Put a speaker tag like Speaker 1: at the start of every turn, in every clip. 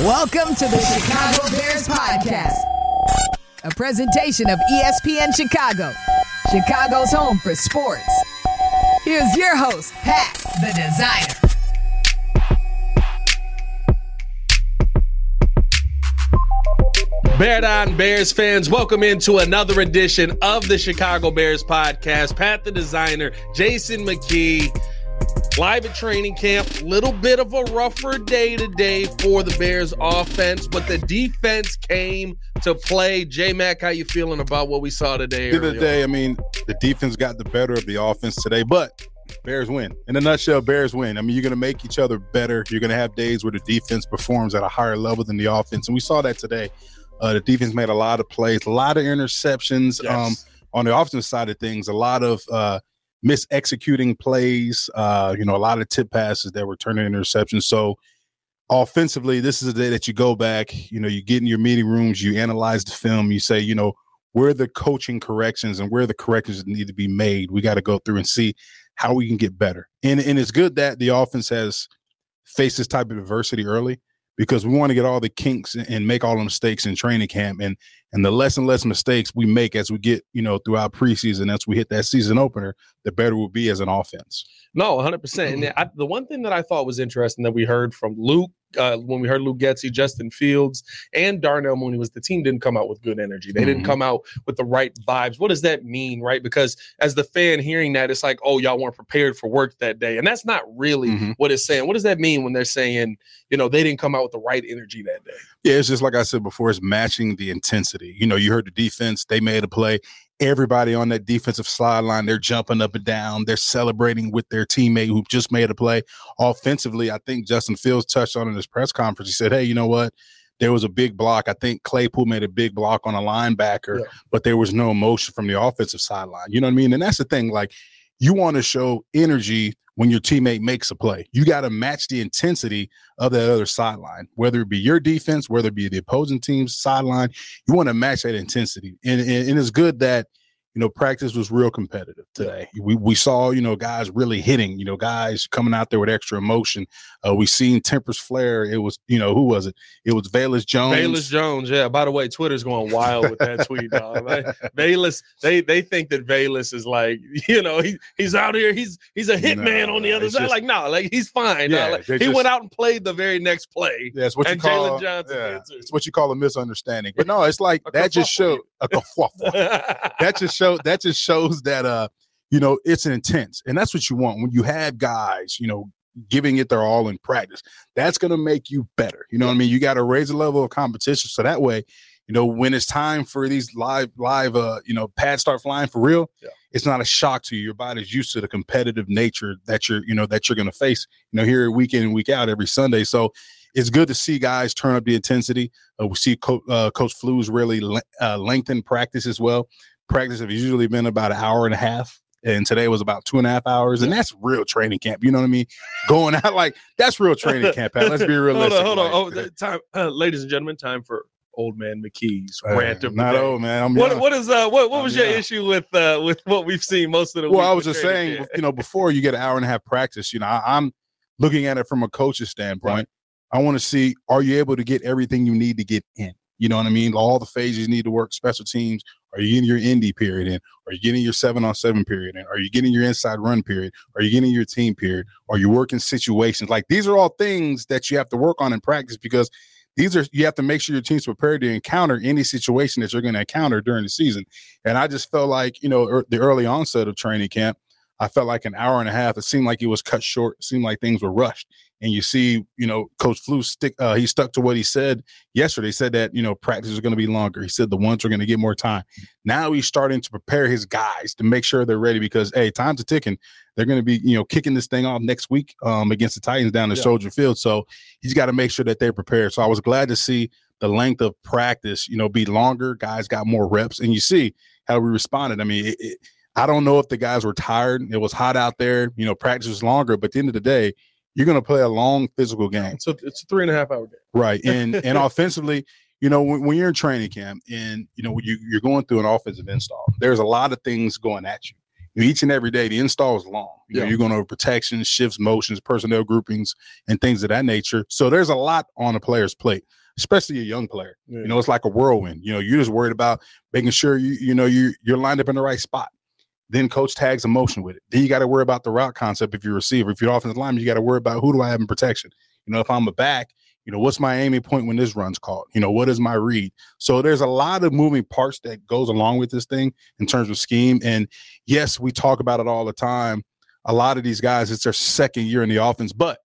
Speaker 1: Welcome to the Chicago Bears Podcast, a presentation of ESPN Chicago, Chicago's home for sports. Here's your host, Pat the Designer.
Speaker 2: Bear Down Bears fans, welcome into another edition of the Chicago Bears podcast. Pat the designer, Jason McKie, live at training camp. Little bit of a rougher day today for the Bears offense, but the defense came to play. J Mac, how you feeling about what we saw today?
Speaker 3: End of the day,
Speaker 2: on?
Speaker 3: I mean, the defense got the better of the offense today, but Bears win. In a nutshell, Bears win. I mean, you're going to make each other better. You're going to have days where the defense performs at a higher level than the offense, and we saw that today. Uh, the defense made a lot of plays, a lot of interceptions.
Speaker 2: Yes.
Speaker 3: Um, on the offensive side of things, a lot of uh, mis-executing plays. Uh, you know, a lot of tip passes that were turning interceptions. So offensively, this is a day that you go back. You know, you get in your meeting rooms, you analyze the film, you say, you know, where the coaching corrections and where the corrections need to be made. We got to go through and see how we can get better. And and it's good that the offense has faced this type of adversity early because we want to get all the kinks and- make all the mistakes in training camp and and the less and less mistakes we make as we get you know throughout preseason as we hit that season opener the better we'll be as an offense
Speaker 2: No, 100%. And mm-hmm. I, the one thing that I thought was interesting that we heard from Luke, uh, when we heard Luke Getsy, Justin Fields, and Darnell Mooney was the team didn't come out with good energy. They didn't
Speaker 3: Mhm.
Speaker 2: come out with the right vibes. What does that mean, right? Because as the fan hearing that, it's like, oh, y'all weren't prepared for work that day. And that's not really
Speaker 3: Mhm.
Speaker 2: what it's saying. What does that mean when they're saying, you know, they didn't come out with the right energy that day?
Speaker 3: Yeah, it's just like I said before, it's matching the intensity. You know, you heard the defense, they made a play. Everybody on that defensive sideline, they're jumping up and down. They're celebrating with their teammate who just made a play. Offensively, I think Justin Fields touched on in his press conference. He said, Hey, you know what? There was a big block. I think Claypool made a big block on a linebacker,
Speaker 2: Yeah.
Speaker 3: but there was no emotion from the offensive sideline. You know what I mean? And that's the thing. Like, you want to show energy when your teammate makes a play. You got to match the intensity of that other sideline, whether it be your defense, whether it be the opposing team's sideline. You want to match that intensity. And, and, and it's good that, you know, practice was real competitive today. We, we saw, you know, guys really hitting, you know, guys coming out there with extra emotion. Uh, we seen tempers flare. It was, you know, who was it? It was Velus Jones.
Speaker 2: Velus Jones, yeah. By the way, Twitter's going wild with that tweet, dog. Velus, they they think that Velus is like, you know, he he's out here, he's he's a hitman
Speaker 3: No,
Speaker 2: on the other side.
Speaker 3: just-
Speaker 2: like, no, like he's fine.
Speaker 3: Yeah,
Speaker 2: nah, like, he went out and played the very next play.
Speaker 3: Yeah, it's what you call
Speaker 2: Jaylon Johnson
Speaker 3: yeah, it's what you call a misunderstanding. But no, it's like that just showed a that just show that just shows that uh you know it's intense and that's what you want when you have guys you know giving it their all in practice. That's going to make you better you know what i mean? You got to raise the level of competition so that way you know when it's time for these live live uh you know pads start flying for real
Speaker 2: Yeah.
Speaker 3: it's not a shock to you. Your body's used to the competitive nature that you're you know that you're going to face you know here week in and week out every sunday. So it's good to see guys turn up the intensity uh, we see Co- uh, coach Flus really le- uh, lengthen practice as well practice have usually been about an hour and a half and today was about two and a half hours and that's real training camp you know what i mean going out like that's real training camp Pat. let's be realistic.
Speaker 2: hold on, hold on.
Speaker 3: like,
Speaker 2: Oh, time, uh, ladies and gentlemen, time for old man McKie's
Speaker 3: uh,
Speaker 2: rant
Speaker 3: not
Speaker 2: day.
Speaker 3: old man i'm
Speaker 2: What
Speaker 3: young.
Speaker 2: what is uh what what
Speaker 3: I'm
Speaker 2: was your
Speaker 3: young.
Speaker 2: issue with uh with what we've seen most of the week?
Speaker 3: well i was just saying you know before you get an hour and a half practice you know I, i'm looking at it from a coach's standpoint i want to see are you able to get everything you need to get in? You know what i mean? All the phases need to work special teams. Are you getting your indie period in? Are you getting your seven on seven period in? Are you getting your inside run period? Are you getting your team period? Are you working situations? Like these are all things that you have to work on in practice because these are you have to make sure your team's prepared to encounter any situation that you're going to encounter during the season. And i just felt like you know er, the early onset of training camp I felt like an hour and a half. It seemed like it was cut short. It seemed like things were rushed. And you see, you know, Coach Flus stick. Uh, he stuck to what he said yesterday. He said that you know practice is going to be longer. He said the ones are going to get more time. Now he's starting to prepare his guys to make sure they're ready because hey, time's a ticking. They're going to be you know kicking this thing off next week um, against the Titans down at
Speaker 2: Yeah.
Speaker 3: Soldier Field. So he's got to make sure that they're prepared. So I was glad to see the length of practice, you know, be longer. Guys got more reps, and you see how we responded. I mean, it, it, I don't know if the guys were tired. It was hot out there. You know, practice was longer, but at the end of the day, you're going to play a long physical game,
Speaker 2: So it's a three and a half hour game.
Speaker 3: right? And and offensively, you know, when, when you're in training camp and you know you, you're going through an offensive install, there's a lot of things going at you. each and every day the install is long. You know,
Speaker 2: Yeah.
Speaker 3: you're going over protections, shifts, motions, personnel groupings, and things of that nature. So there's a lot on a player's plate, especially a young player. You know, it's like a whirlwind. You know, you're just worried about making sure you you know you you're lined up in the right spot. Then coach tags a motion with it. Then you got to worry about the route concept if you're a receiver. If you're offensive lineman, you got to worry about who do I have in protection. You know, if I'm a back, you know, what's my aiming point when this run's called? You know, what is my read? So there's a lot of moving parts that goes along with this thing in terms of scheme. And yes, we talk about it all the time. A lot of these guys, it's their second year in the offense, but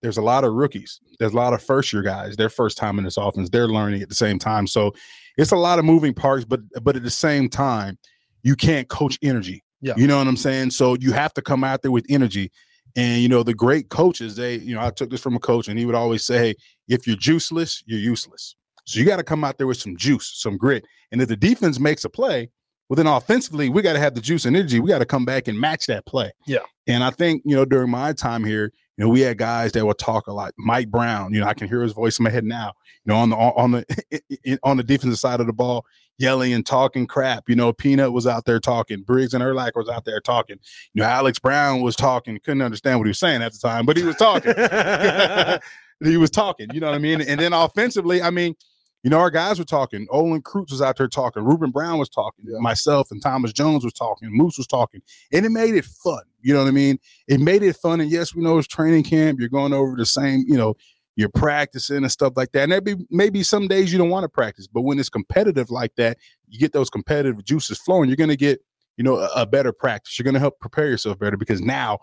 Speaker 3: there's a lot of rookies. There's a lot of first year guys. Their first time in this offense. They're learning at the same time. So it's a lot of moving parts, but but at the same time, you can't coach energy.
Speaker 2: Yeah.
Speaker 3: You know what I'm saying? So you have to come out there with energy. And you know, the great coaches, they, you know, I took this from a coach, and he would always say, Hey, if you're juiceless, you're useless. So you got to come out there with some juice, some grit. And if the defense makes a play, well, then offensively, we got to have the juice and energy. We got to come back and match that play.
Speaker 2: Yeah.
Speaker 3: And I think, you know, during my time here, you know, we had guys that would talk a lot. Mike Brown, you know, I can hear his voice in my head now. You know, on the on the on the defensive side of the ball, yelling and talking crap. You know, Peanut was out there talking. Briggs and Urlacher was out there talking. You know, Alex Brown was talking. Couldn't understand what he was saying at the time, but he was talking. he was talking. You know what I mean? And then offensively, I mean, you know, our guys were talking. Olin Kreutz was out there talking. Ruben Brown was talking. Myself and Thomas Jones was talking. Moose was talking. And it made it fun. You know what I mean? It made it fun. And yes, we know it's training camp. You're going over the same, you know, you're practicing and stuff like that. And there be maybe some days you don't want to practice, but when it's competitive like that, you get those competitive juices flowing. You're going to get, you know, a, a better practice. You're going to help prepare yourself better because now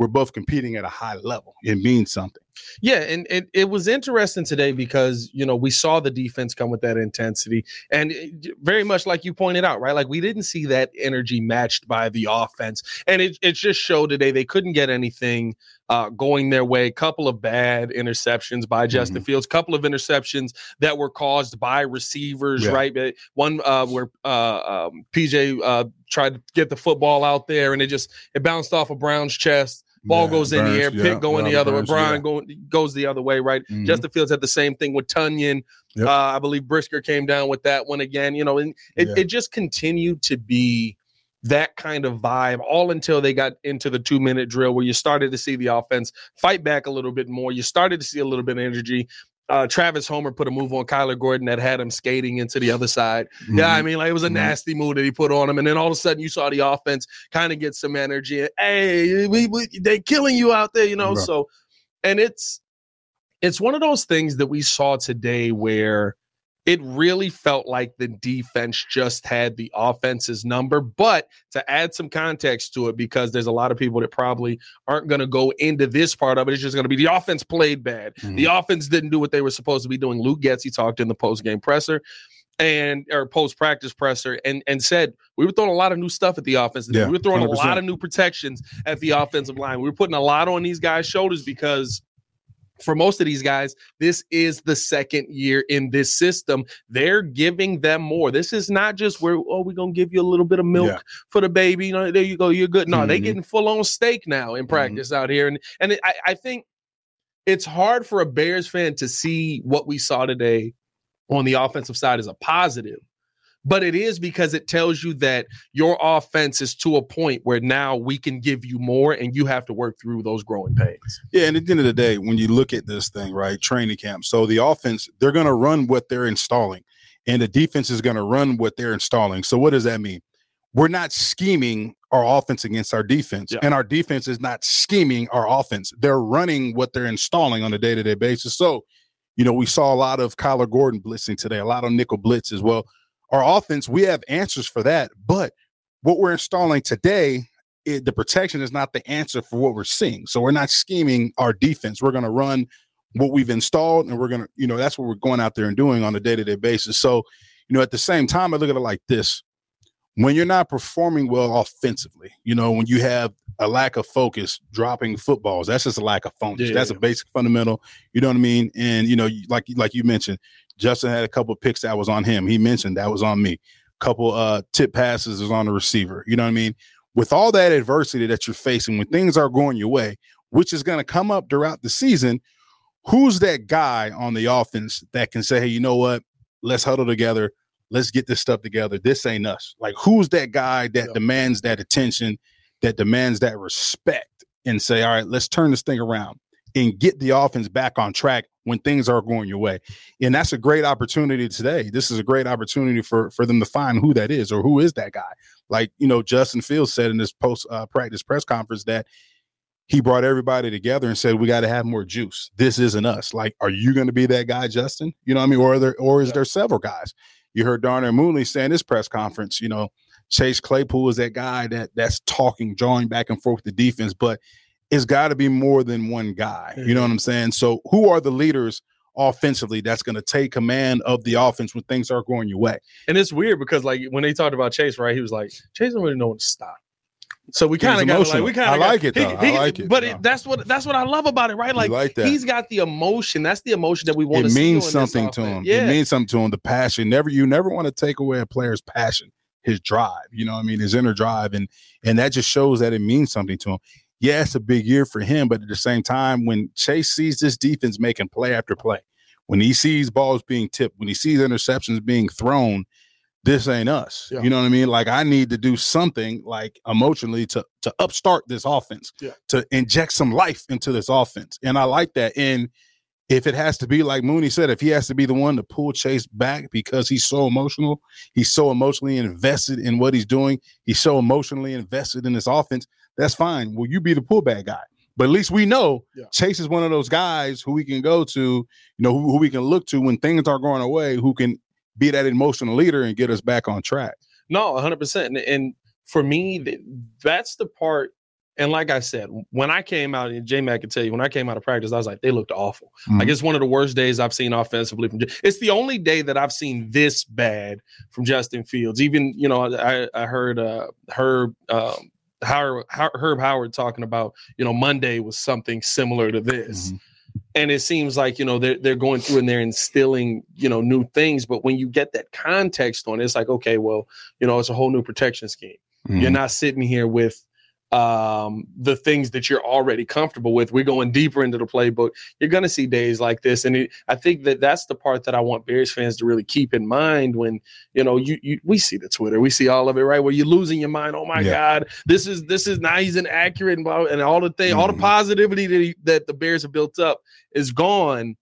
Speaker 3: we're both competing at a high level. It means something.
Speaker 2: Yeah, and it, it was interesting today because you know we saw the defense come with that intensity, and eh, it- very much like you pointed out, right? Like we didn't see that energy matched by the offense, and it it just showed today they couldn't get anything uh, going their way. Couple of bad interceptions by Justin Fields, couple of interceptions that were caused by receivers,
Speaker 3: Yeah.
Speaker 2: right? One uh, where uh, um, PJ uh, tried to get the football out there, and it just it bounced off of Brown's chest. Ball
Speaker 3: Yeah,
Speaker 2: goes in the air,
Speaker 3: yeah,
Speaker 2: pick going the other way. Brian
Speaker 3: yeah.
Speaker 2: going goes the other way, right?
Speaker 3: Mhm.
Speaker 2: Justin Fields had the same thing with Tonyan.
Speaker 3: Yep.
Speaker 2: Uh, I believe Brisker came down with that one again. You know, and it, it just continued to be that kind of vibe all until they got into the two minute drill where you started to see the offense fight back a little bit more. You started to see a little bit of energy. Uh, Travis Homer put a move on Kyler Gordon that had him skating into the other side. Yeah, I
Speaker 3: Mhm.
Speaker 2: mean, like it was a
Speaker 3: Mhm.
Speaker 2: nasty move that he put on him, and then all of a sudden you saw the offense kind of get some energy. And, hey, we, we they killing you out there, you know.
Speaker 3: Right.
Speaker 2: So, and it's it's one of those things that we saw today where it really felt like the defense just had the offense's number. But to add some context to it, because there's a lot of people that probably aren't going to go into this part of it, it's just going to be the offense played bad. The offense didn't do what they were supposed to be doing. Luke Getz, talked in the post game presser and or post practice presser and and said we were throwing a lot of new stuff at the offense.
Speaker 3: Yeah,
Speaker 2: we were throwing a
Speaker 3: 100%.
Speaker 2: lot of new protections at the offensive line. We were putting a lot on these guys' shoulders because for most of these guys, this is the second year in this system. They're giving them more. This is not just where oh we're gonna give you a little bit of milk
Speaker 3: Yeah.
Speaker 2: for the baby. You know, there you go, you're good. No, they're
Speaker 3: mm-hmm.
Speaker 2: getting full on steak now in mm-hmm. practice out here, and and I, I think it's hard for a Bears fan to see what we saw today on the offensive side as a positive. But it is because it tells you that your offense is to a point where now we can give you more and you have to work through those growing pains.
Speaker 3: Yeah, and at the end of the day, when you look at this thing, right, training camp. So the offense, they're going to run what they're installing, and the defense is going to run what they're installing. So what does that mean? We're not scheming our offense against our defense,
Speaker 2: Yeah.
Speaker 3: and our defense is not scheming our offense. They're running what they're installing on a day to day basis. So, you know, we saw a lot of Kyler Gordon blitzing today, a lot of nickel blitz as well. Our offense, we have answers for that, but what we're installing today it, the protection is not the answer for what we're seeing. So we're not scheming our defense. We're going to run what we've installed, and we're going to, you know, that's what we're going out there and doing on a day to day basis. So, you know, at the same time, I look at it like this: when you're not performing well offensively, you know, when you have a lack of focus, dropping footballs, that's just a lack of focus.
Speaker 2: Yeah.
Speaker 3: That's a basic fundamental. You know what I mean? And you know, like like you mentioned, Justin had a couple of picks that was on him. He mentioned that was on me. Couple uh tip passes is on the receiver. You know what I mean? with all that adversity that you're facing, when things are going your way, which is going to come up throughout the season, who's that guy on the offense that can say, hey, you know what? Let's huddle together. let's get this stuff together. This ain't us. Like, who's that guy that
Speaker 2: Yeah.
Speaker 3: demands that attention, that demands that respect, and say, all right, let's turn this thing around and get the offense back on track when things are going your way. And that's a great opportunity today. This is a great opportunity for for them to find who that is or who is that guy. Like, you know, Justin Fields said in this post uh, practice press conference that he brought everybody together and said, "We got to have more juice. This isn't us. Like, are you going to be that guy, Justin? You know, what I mean, or are there, or is there several guys? You heard Darnell Mooney saying this press conference. You know, Chase Claypool is that guy that that's talking, drawing back and forth the defense, but it's got to be more than one guy. You know what mm-hmm. I'm saying? So, who are the leaders offensively that's going to take command of the offense when things are going your way?
Speaker 2: And it's weird because like when they talked about Chase, right? He was like, Chase don't really know when to stop. So we kind of got like we kind
Speaker 3: I
Speaker 2: of
Speaker 3: like it, though. I like it.
Speaker 2: But it, that's what that's what I love about it, right? Like,
Speaker 3: like
Speaker 2: he's got the emotion. That's the emotion that we want.
Speaker 3: it
Speaker 2: to
Speaker 3: means
Speaker 2: see on this
Speaker 3: something to him.
Speaker 2: Yeah,
Speaker 3: It means something to him. The passion. Never you never want to take away a player's passion, his drive. You know, what I mean, his inner drive, and and that just shows that it means something to him. Yeah, it's a big year for him, but at the same time, when Chase sees this defense making play after play, when he sees balls being tipped, when he sees interceptions being thrown, this ain't us.
Speaker 2: Yeah.
Speaker 3: You know what I mean? Like I need to do something like emotionally to to upstart this offense,
Speaker 2: Yeah.
Speaker 3: to inject some life into this offense. And I like that. And if it has to be like Mooney said, if he has to be the one to pull Chase back because he's so emotional, he's so emotionally invested in what he's doing, he's so emotionally invested in this offense, that's fine. Will you be the pullback guy? But at least we know
Speaker 2: Yeah.
Speaker 3: Chase is one of those guys who we can go to, you know, who, who we can look to when things are going away, who can be that emotional leader and get us back on track.
Speaker 2: No, 100%. And, and for me, that's the part. And like I said, when I came out, and J Mac can tell you, when I came out of practice, I was like, they looked awful. Like
Speaker 3: Mhm.
Speaker 2: it's one of the worst days I've seen offensively from. J- It's the only day that I've seen this bad from Justin Fields. Even you know, I, I heard uh, Herb um, Howard, Herb Howard talking about you know Monday was something similar to this
Speaker 3: Mhm.
Speaker 2: and it seems like you know they're they're going through and they're instilling you know new things but when you get that context on it, it's like okay well you know it's a whole new protection scheme you're
Speaker 3: Mhm.
Speaker 2: not sitting here with um the things that you're already comfortable with. We're going deeper into the playbook. You're going to see days like this and it, i think that that's the part that i want bears fans to really keep in mind when you know you, you we see the twitter we see all of it right? Where you're losing your mind oh my
Speaker 3: Yeah.
Speaker 2: god this is this is now he's inaccurate and, blah, and all the thing all the
Speaker 3: Mhm.
Speaker 2: positivity that, he, that the bears have built up is gone.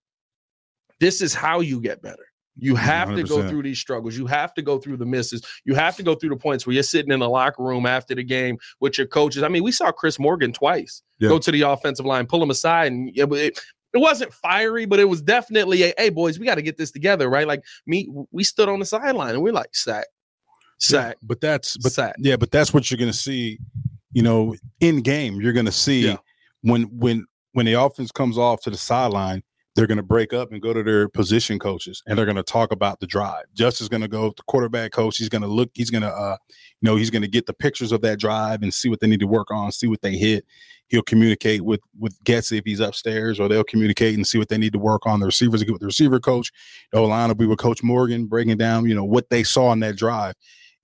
Speaker 2: This is how you get better you have to go through these struggles. You have to go through the misses. You have to go through the points where you're sitting in the locker room after the game with your coaches. I mean, we saw Chris Morgan twice
Speaker 3: Yeah.
Speaker 2: go to the offensive line, pull him aside, and it, it, it wasn't fiery, but it was definitely a hey boys, we got to get this together, right? Like me, we stood on the sideline and we're like sack, sack,
Speaker 3: But that's but
Speaker 2: sack.
Speaker 3: yeah, but that's what you're going to see. You know, in game, you're going to see
Speaker 2: Yeah.
Speaker 3: when when when the offense comes off to the sideline, they're going to break up and go to their position coaches, and they're going to talk about the drive. Justin's going to go the quarterback coach. He's going to look. He's going to, uh, you know, he's going to get the pictures of that drive and see what they need to work on, see what they hit. He'll communicate with with Getz if he's upstairs, or they'll communicate and see what they need to work on. The receivers get with the receiver coach. The line will be with Coach Morgan, breaking down, you know, what they saw in that drive.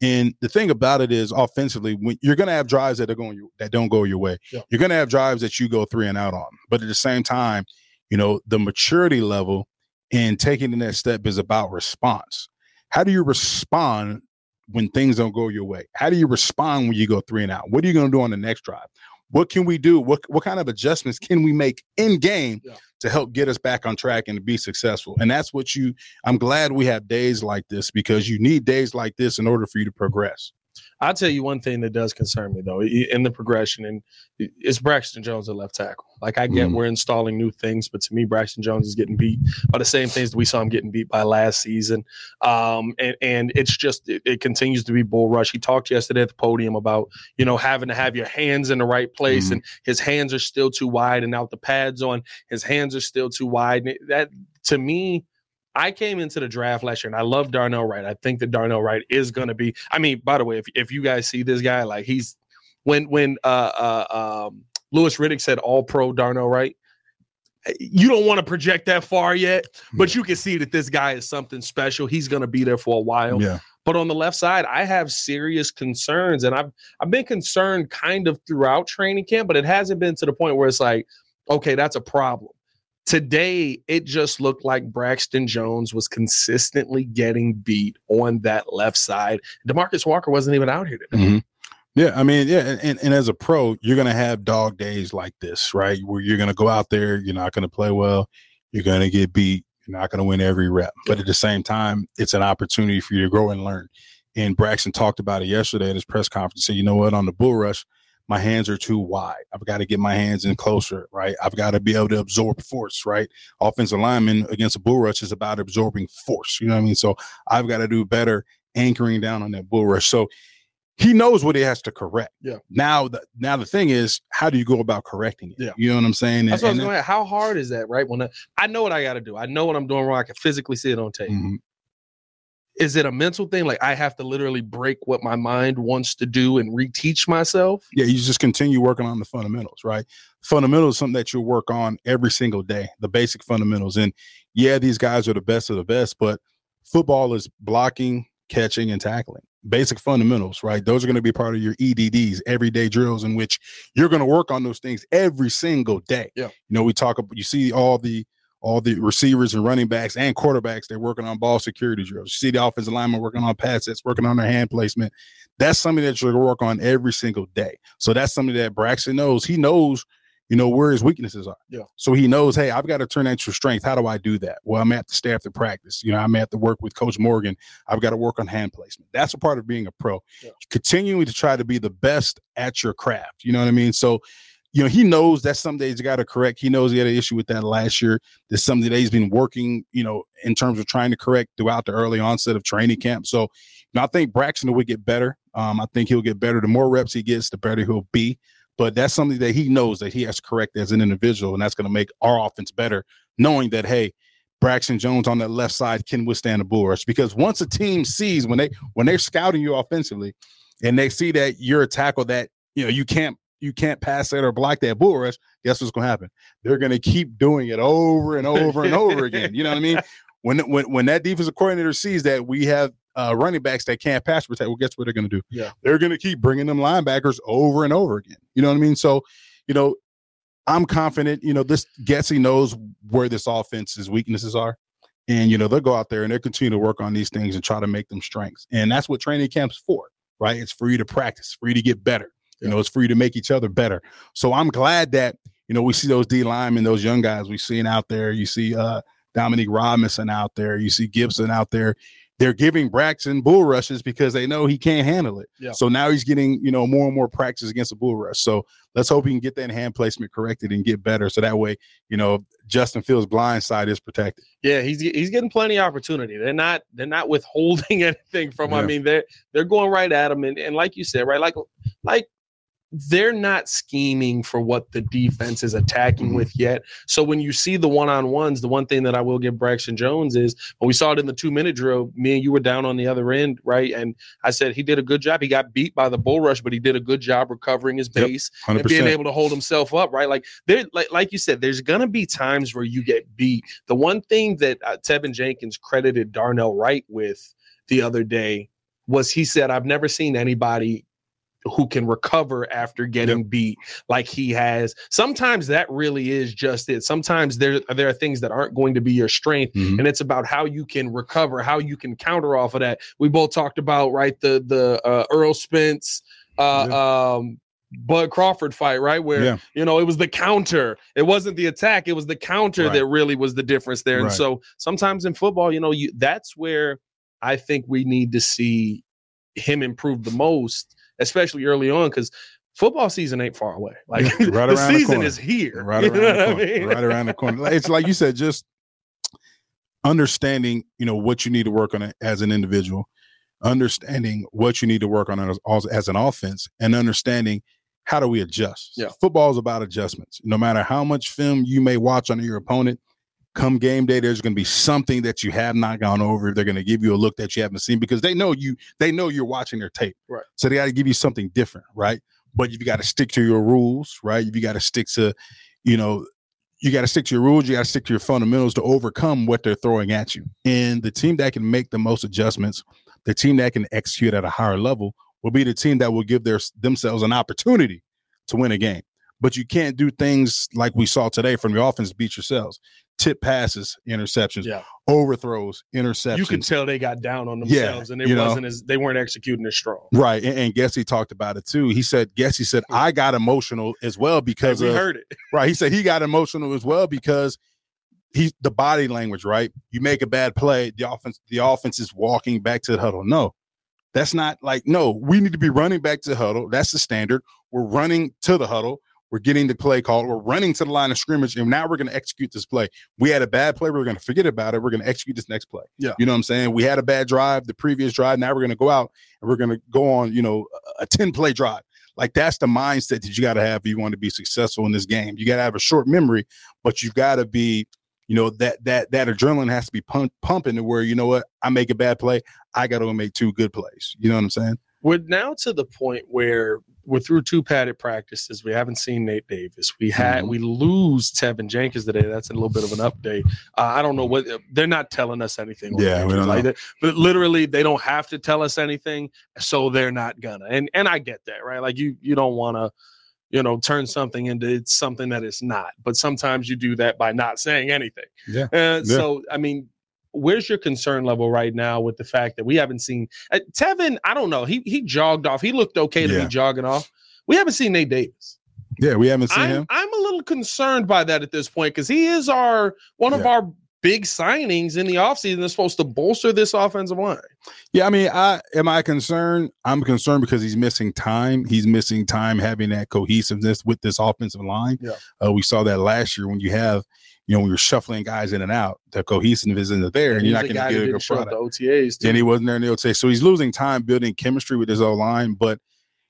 Speaker 3: And the thing about it is, offensively, when you're going to have drives that are going that don't go your way,
Speaker 2: Yeah.
Speaker 3: you're going to have drives that you go three and out on. But at the same time, you know, the maturity level and taking the next step is about response. How do you respond when things don't go your way? How do you respond when you go three and out? What are you going to do on the next drive? What can we do? What what kind of adjustments can we make in game
Speaker 2: Yeah.
Speaker 3: to help get us back on track and to be successful? And that's what you. I'm glad we have days like this because you need days like this in order for you to progress.
Speaker 2: I'll tell you one thing that does concern me though in the progression, and it's Braxton Jones at left tackle. Like I get
Speaker 3: Mhm.
Speaker 2: we're installing new things, but to me, Braxton Jones is getting beat by the same things that we saw him getting beat by last season. Um, and and it's just it, it continues to be bull rush. He talked yesterday at the podium about you know having to have your hands in the right place,
Speaker 3: Mhm.
Speaker 2: and his hands are still too wide, and out the pads on his hands are still too wide. And that to me. I came into the draft last year and I love Darnell Wright. I think that Darnell Wright is going to be. I mean, by the way, if, if you guys see this guy, like he's when when uh uh um Louis Riddick said all pro Darnell Wright, you don't want to project that far yet, but you can see that this guy is something special. He's going to be there for a while.
Speaker 3: Yeah,
Speaker 2: But on the left side, I have serious concerns, and I've I've been concerned kind of throughout training camp, but it hasn't been to the point where it's like, okay, that's a problem. Today, it just looked like Braxton Jones was consistently getting beat on that left side. Demarcus Walker wasn't even out here today.
Speaker 3: Mm-hmm. Yeah, I mean, yeah, and, and as a pro, you're gonna have dog days like this, right? Where you're gonna go out there, you're not gonna play well, you're gonna get beat, you're not gonna win every rep. But at the same time, it's an opportunity for you to grow and learn. And Braxton talked about it yesterday at his press conference. Said, you know what, on the bull rush, my hands are too wide. I've got to get my hands in closer, right? I've got to be able to absorb force, right? Offensive lineman against a bull rush is about absorbing force. You know what I mean? So I've got to do better anchoring down on that bull rush. So he knows what he has to correct.
Speaker 2: Yeah.
Speaker 3: Now the now the thing is, how do you go about correcting it?
Speaker 2: Yeah.
Speaker 3: You know what I'm saying?
Speaker 2: That's what I was
Speaker 3: And-
Speaker 2: going. How hard is that, right? When I, I know what I got to do, I know what I'm doing wrong. I can physically see it on tape.
Speaker 3: Mhm.
Speaker 2: Is it a mental thing? Like I have to literally break what my mind wants to do and reteach myself.
Speaker 3: Yeah, you just continue working on the fundamentals, right? Fundamentals is something that you'll work on every single day, the basic fundamentals. And yeah, these guys are the best of the best, but football is blocking, catching, and tackling. Basic fundamentals, right? Those are going to be part of your EDDs, everyday drills, in which you're going to work on those things every single day.
Speaker 2: Yeah.
Speaker 3: You know, we talk about you see all the all the receivers and running backs and quarterbacks, they're working on ball security drills. You see the offensive lineman working on pass sets, working on their hand placement. That's something that you're gonna work on every single day. So that's something that Braxton knows. He knows, you know, where his weaknesses are.
Speaker 2: Yeah.
Speaker 3: So he knows, hey, I've got to turn that to strength. How do I do that? Well, I'm at the staff to practice. You know, I'm at to work with Coach Morgan. I've got to work on hand placement. That's a part of being a pro.
Speaker 2: Yeah.
Speaker 3: Continuing to try to be the best at your craft. You know what I mean? So you know, he knows that's something that he's got to correct. He knows he had an issue with that last year. There's something that he's been working, you know, in terms of trying to correct throughout the early onset of training camp. So, you know, I think Braxton will get better. Um, I think he'll get better. The more reps he gets, the better he'll be. But that's something that he knows that he has to correct as an individual, and that's going to make our offense better, knowing that hey, Braxton Jones on that left side can withstand a bull rush. Because once a team sees when they when they're scouting you offensively, and they see that you're a tackle that you know you can't you can't pass that or block that bull rush, guess what's going to happen? They're going to keep doing it over and over and over again. You know what I mean? When when when that defensive coordinator sees that we have uh, running backs that can't pass protect, well, guess what they're going to do?
Speaker 2: Yeah.
Speaker 3: they're going to keep bringing them linebackers over and over again. You know what I mean? So, you know, I'm confident. You know, this Getsy knows where this offense's weaknesses are. And you know they'll go out there and they'll continue to work on these things and try to make them strengths, and that's what training camp's for, right? It's for you to practice, for you to get better. You know, it's for you to make each other better. So I'm glad that you know we see those D linemen, those young guys we've seen out there. You see uh Dominique Robinson out there. You see Gibson out there. They're giving Braxton bull rushes because they know he can't handle it.
Speaker 2: Yeah.
Speaker 3: So now he's getting you know more and more practice against a bull rush. So let's hope he can get that hand placement corrected and get better. So that way, you know, Justin Fields' blind side is protected.
Speaker 2: Yeah, he's he's getting plenty of opportunity. They're not they're not withholding anything from. him. I mean, they're they're going right at him, and, and like you said, right, like like they're not scheming for what the defense is attacking with yet. So when you see the one on ones, the one thing that I will give Braxton Jones is when we saw it in the two minute drill. Me and you were down on the other end, right? And I said he did a good job. He got beat by the bull rush, but he did a good job recovering his base
Speaker 3: Hundred
Speaker 2: and being able to hold himself up, right? Like there, like like you said, there's gonna be times where you get beat. The one thing that uh, Tevin Jenkins credited Darnell Wright with the other day was he said, "I've never seen anybody." Who can recover after getting beat like he has? Sometimes that really is just it. Sometimes there there are things that aren't going to be your strength,
Speaker 3: Mhm.
Speaker 2: and it's about how you can recover, how you can counter off of that. We both talked about right the the uh, Errol Spence, uh, um, Bud Crawford fight, right? Where
Speaker 3: Yeah.
Speaker 2: you know it was the counter, it wasn't the attack, it was the counter
Speaker 3: Right.
Speaker 2: that really was the difference there. And so sometimes in football, you know, you that's where I think we need to see him improve the most, especially early on, because football season ain't far away. Like
Speaker 3: Yeah, right
Speaker 2: the
Speaker 3: around the
Speaker 2: season is here.
Speaker 3: right around the corner.
Speaker 2: mean?
Speaker 3: Right around the corner. It's like you said, just understanding, you know, what you need to work on as an individual, understanding what you need to work on as, as- as an offense, and understanding how do we adjust.
Speaker 2: Yeah.
Speaker 3: Football is about adjustments. No matter how much film you may watch on your opponent, come game day, there's going to be something that you have not gone over. They're going to give you a look that you haven't seen because they know you. They know you're watching their tape.
Speaker 2: Right.
Speaker 3: So they got to give you something different, right? But you've got to stick to your rules, right? You got to stick to, you know, you got to stick to your rules. You got to stick to your fundamentals to overcome what they're throwing at you. And the team that can make the most adjustments, the team that can execute at a higher level, will be the team that will give their themselves an opportunity to win a game. but you can't do things like we saw today from the offense. Beat yourselves. Tip passes, interceptions,
Speaker 2: Yeah.
Speaker 3: overthrows, interceptions.
Speaker 2: You could tell they got down on
Speaker 3: Yeah,
Speaker 2: themselves and it wasn't as they weren't executing as strong.
Speaker 3: Right, and, and Getsy talked about it too. He said, Getsy said, I got emotional as well because
Speaker 2: we
Speaker 3: of
Speaker 2: heard it.
Speaker 3: right. He said he got emotional as well because he the body language. Right, you make a bad play, the offense the offense is walking back to the huddle. No, that's not like no. We need to be running back to the huddle. That's the standard. We're running to the huddle. We're getting the play called. We're running to the line of scrimmage, and now we're going to execute this play. We had a bad play. We're going to forget about it. We're going to execute this next play.
Speaker 2: Yeah.
Speaker 3: you know what I'm saying. We had a bad drive, the previous drive. Now we're going to go out and we're going to go on, you know, a 10 play drive. Like that's the mindset that you got to have if you want to be successful in this game. You got to have a short memory, but you've got to be, you know, that that that adrenaline has to be pump, pumping to where you know what I make a bad play, I got to make two good plays. You know what I'm saying?
Speaker 2: We're now to the point where we're through two padded practices. We haven't seen Nate Davis. We had
Speaker 3: Mhm.
Speaker 2: we lose Tevin Jenkins today. That's a little bit of an update. Uh, I don't know what they're not telling us anything.
Speaker 3: Yeah, we don't
Speaker 2: like
Speaker 3: know.
Speaker 2: that. But literally, they don't have to tell us anything, so they're not gonna. And and I get that, right? Like you you don't want to you know turn something into something that it's not. But sometimes you do that by not saying anything.
Speaker 3: Yeah.
Speaker 2: Uh, So I mean, where's your concern level right now with the fact that we haven't seen uh, Tevin? I don't know. He he jogged off. He looked okay to
Speaker 3: Yeah.
Speaker 2: be jogging off. We haven't seen Nate Davis.
Speaker 3: Yeah, we haven't seen
Speaker 2: I'm,
Speaker 3: him.
Speaker 2: I'm a little concerned by that at this point because he is our one of our big signings in the offseason that's supposed to bolster this offensive line.
Speaker 3: Yeah, I mean, I am I concerned? I'm concerned because he's missing time. He's missing time having that cohesiveness with this offensive line.
Speaker 2: Yeah.
Speaker 3: Uh, we saw that last year when you have, you know, when you're shuffling guys in and out, the cohesiveness isn't there, and,
Speaker 2: he's
Speaker 3: you're not going to get a good product.
Speaker 2: the OTAs. Too.
Speaker 3: And he wasn't there in the OTA. So he's losing time building chemistry with his O line. But,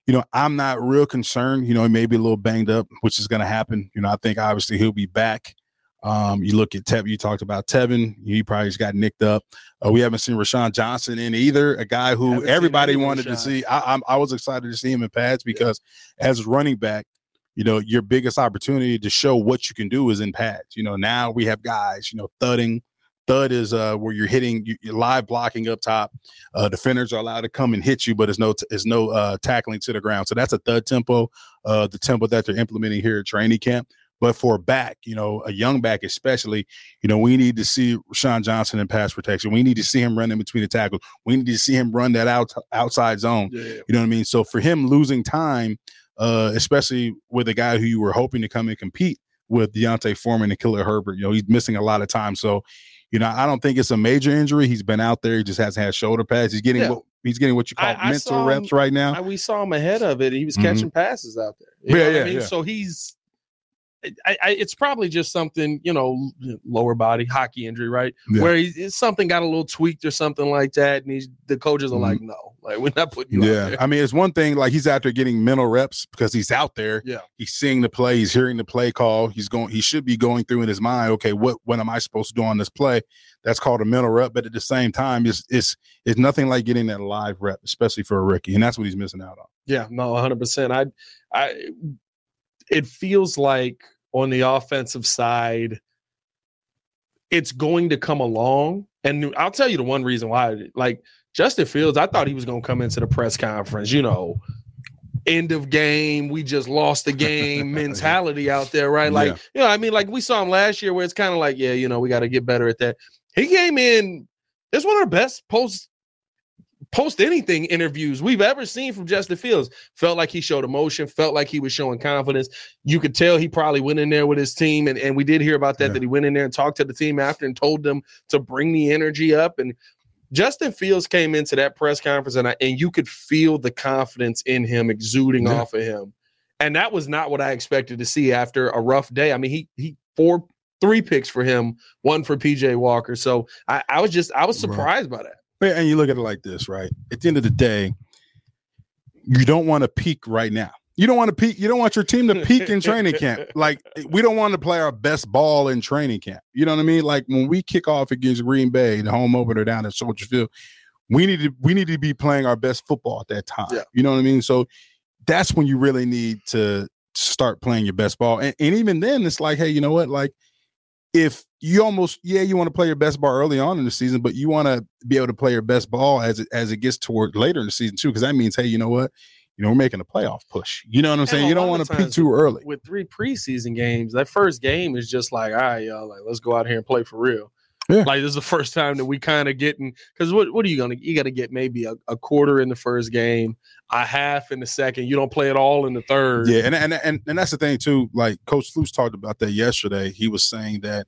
Speaker 3: you know, I'm not real concerned. You know, he may be a little banged up, which is going to happen. You know, I think obviously he'll be back. Um, you look at Tevin, you talked about Tevin, he probably just got nicked up. Uh, we haven't seen Roschon Johnson in either, a guy who everybody wanted to see. I, I'm, I was excited to see him in pads because as a running back, you know, your biggest opportunity to show what you can do is in pads. You know, now we have guys, you know, thudding. Thud is uh, where you're hitting, you, you're live blocking up top. Uh, defenders are allowed to come and hit you, but it's no, t- it's no uh, tackling to the ground. So that's a thud tempo, uh, the tempo that they're implementing here at training camp. But for a back, you know, a young back especially, you know, we need to see Roschon Johnson in pass protection. We need to see him run in between the tackles. We need to see him run that out outside zone.
Speaker 2: Yeah.
Speaker 3: You know what I mean? So for him losing time, uh, especially with a guy who you were hoping to come and compete with D'Onta Foreman and Khalil Herbert, you know, he's missing a lot of time. So, you know, I don't think it's a major injury. He's been out there. He just hasn't had shoulder pads. He's getting
Speaker 2: Yeah.
Speaker 3: what he's getting what you call
Speaker 2: I- I
Speaker 3: mental
Speaker 2: saw
Speaker 3: reps right now.
Speaker 2: I- we saw him ahead of it. He was
Speaker 3: Mhm.
Speaker 2: catching passes out there. You
Speaker 3: Yeah,
Speaker 2: know
Speaker 3: yeah,
Speaker 2: I mean?
Speaker 3: yeah.
Speaker 2: So he's, I, I, it's probably just something, you know, lower body hockey injury, right?
Speaker 3: Yeah.
Speaker 2: Where it's something got a little tweaked or something like that, and he's the coaches are
Speaker 3: Mhm.
Speaker 2: like, no, like we're not putting you
Speaker 3: Yeah. I mean, it's one thing like he's out there getting mental reps because he's out there.
Speaker 2: Yeah.
Speaker 3: he's seeing the play, he's hearing the play call. He's going. He should be going through in his mind. Okay, what what am I supposed to do on this play? That's called a mental rep. But at the same time, it's it's it's nothing like getting that live rep, especially for a rookie, and that's what he's missing out on.
Speaker 2: Yeah, no, hundred percent. I, I, it feels like on the offensive side, it's going to come along, and I'll tell you the one reason why. Like Justin Fields, I thought he was going to come into the press conference, you know, end of game, we just lost the game mentality out there, right? Like,
Speaker 3: Yeah.
Speaker 2: you know, I mean, like we saw him last year, where it's kind of like, yeah, you know, we got to get better at that. He came in. It's one of the best post post anything interviews we've ever seen from Justin Fields. Felt like he showed emotion, felt like he was showing confidence. You could tell he probably went in there with his team, and, and we did hear about that,
Speaker 3: Yeah.
Speaker 2: that he went in there and talked to the team after and told them to bring the energy up. And Justin Fields came into that press conference, and I, and you could feel the confidence in him exuding
Speaker 3: Yeah.
Speaker 2: off of him. And that was not what I expected to see after a rough day. I mean, he he four three picks for him, one for PJ Walker. So I, I was just I was
Speaker 3: Right.
Speaker 2: surprised by that.
Speaker 3: And you look at it like this, right? At the end of the day, you don't want to peak right now. You don't want to peak. You don't want your team to peak in training camp. Like we don't want to play our best ball in training camp. You know what I mean? Like when we kick off against Green Bay, the home opener down at Soldier Field, we need to we need to be playing our best football at that time.
Speaker 2: Yeah.
Speaker 3: You know what I mean? So that's when you really need to start playing your best ball. And, and even then, it's like, hey, you know what? Like if you almost yeah you want to play your best ball early on in the season but you want to be able to play your best ball as it as it gets toward later in the season too because that means hey you know what you know, we're making a playoff push. You know what I'm
Speaker 2: And
Speaker 3: saying? You don't want to peak too early.
Speaker 2: with three preseason games, that first game is just like, all right, y'all, like let's go out here and play for real.
Speaker 3: Yeah.
Speaker 2: Like this is the first time that we kind of getting because what what are you gonna you got to get maybe a, a quarter in the first game, a half in the second. You don't play it all in the third.
Speaker 3: Yeah, and, and and and that's the thing too. Like Coach Flus talked about that yesterday. He was saying that,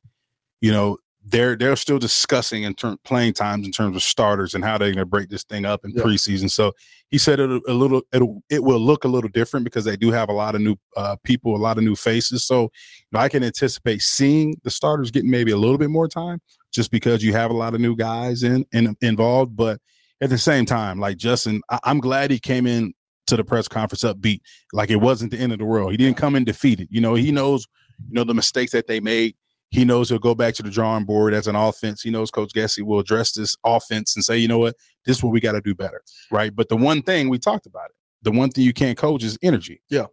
Speaker 3: you know, they're they're still discussing in term playing times in terms of starters and how they're going to break this thing up in
Speaker 2: Yeah.
Speaker 3: preseason. So he said it a little it'll it will look a little different because they do have a lot of new uh, people, a lot of new faces. So you know, I can anticipate seeing the starters getting maybe a little bit more time just because you have a lot of new guys in, in involved. But at the same time, like Justin, I, I'm glad he came in to the press conference upbeat like it wasn't the end of the world. He didn't come in defeated. You know, he knows, you know, the mistakes that they made. He knows he'll go back to the drawing board as an offense. He knows Coach Getsy will address this offense and say, you know what, this is what we got to do better. Right. But the one thing we talked about it, the one thing you can't coach is energy.
Speaker 2: Yeah,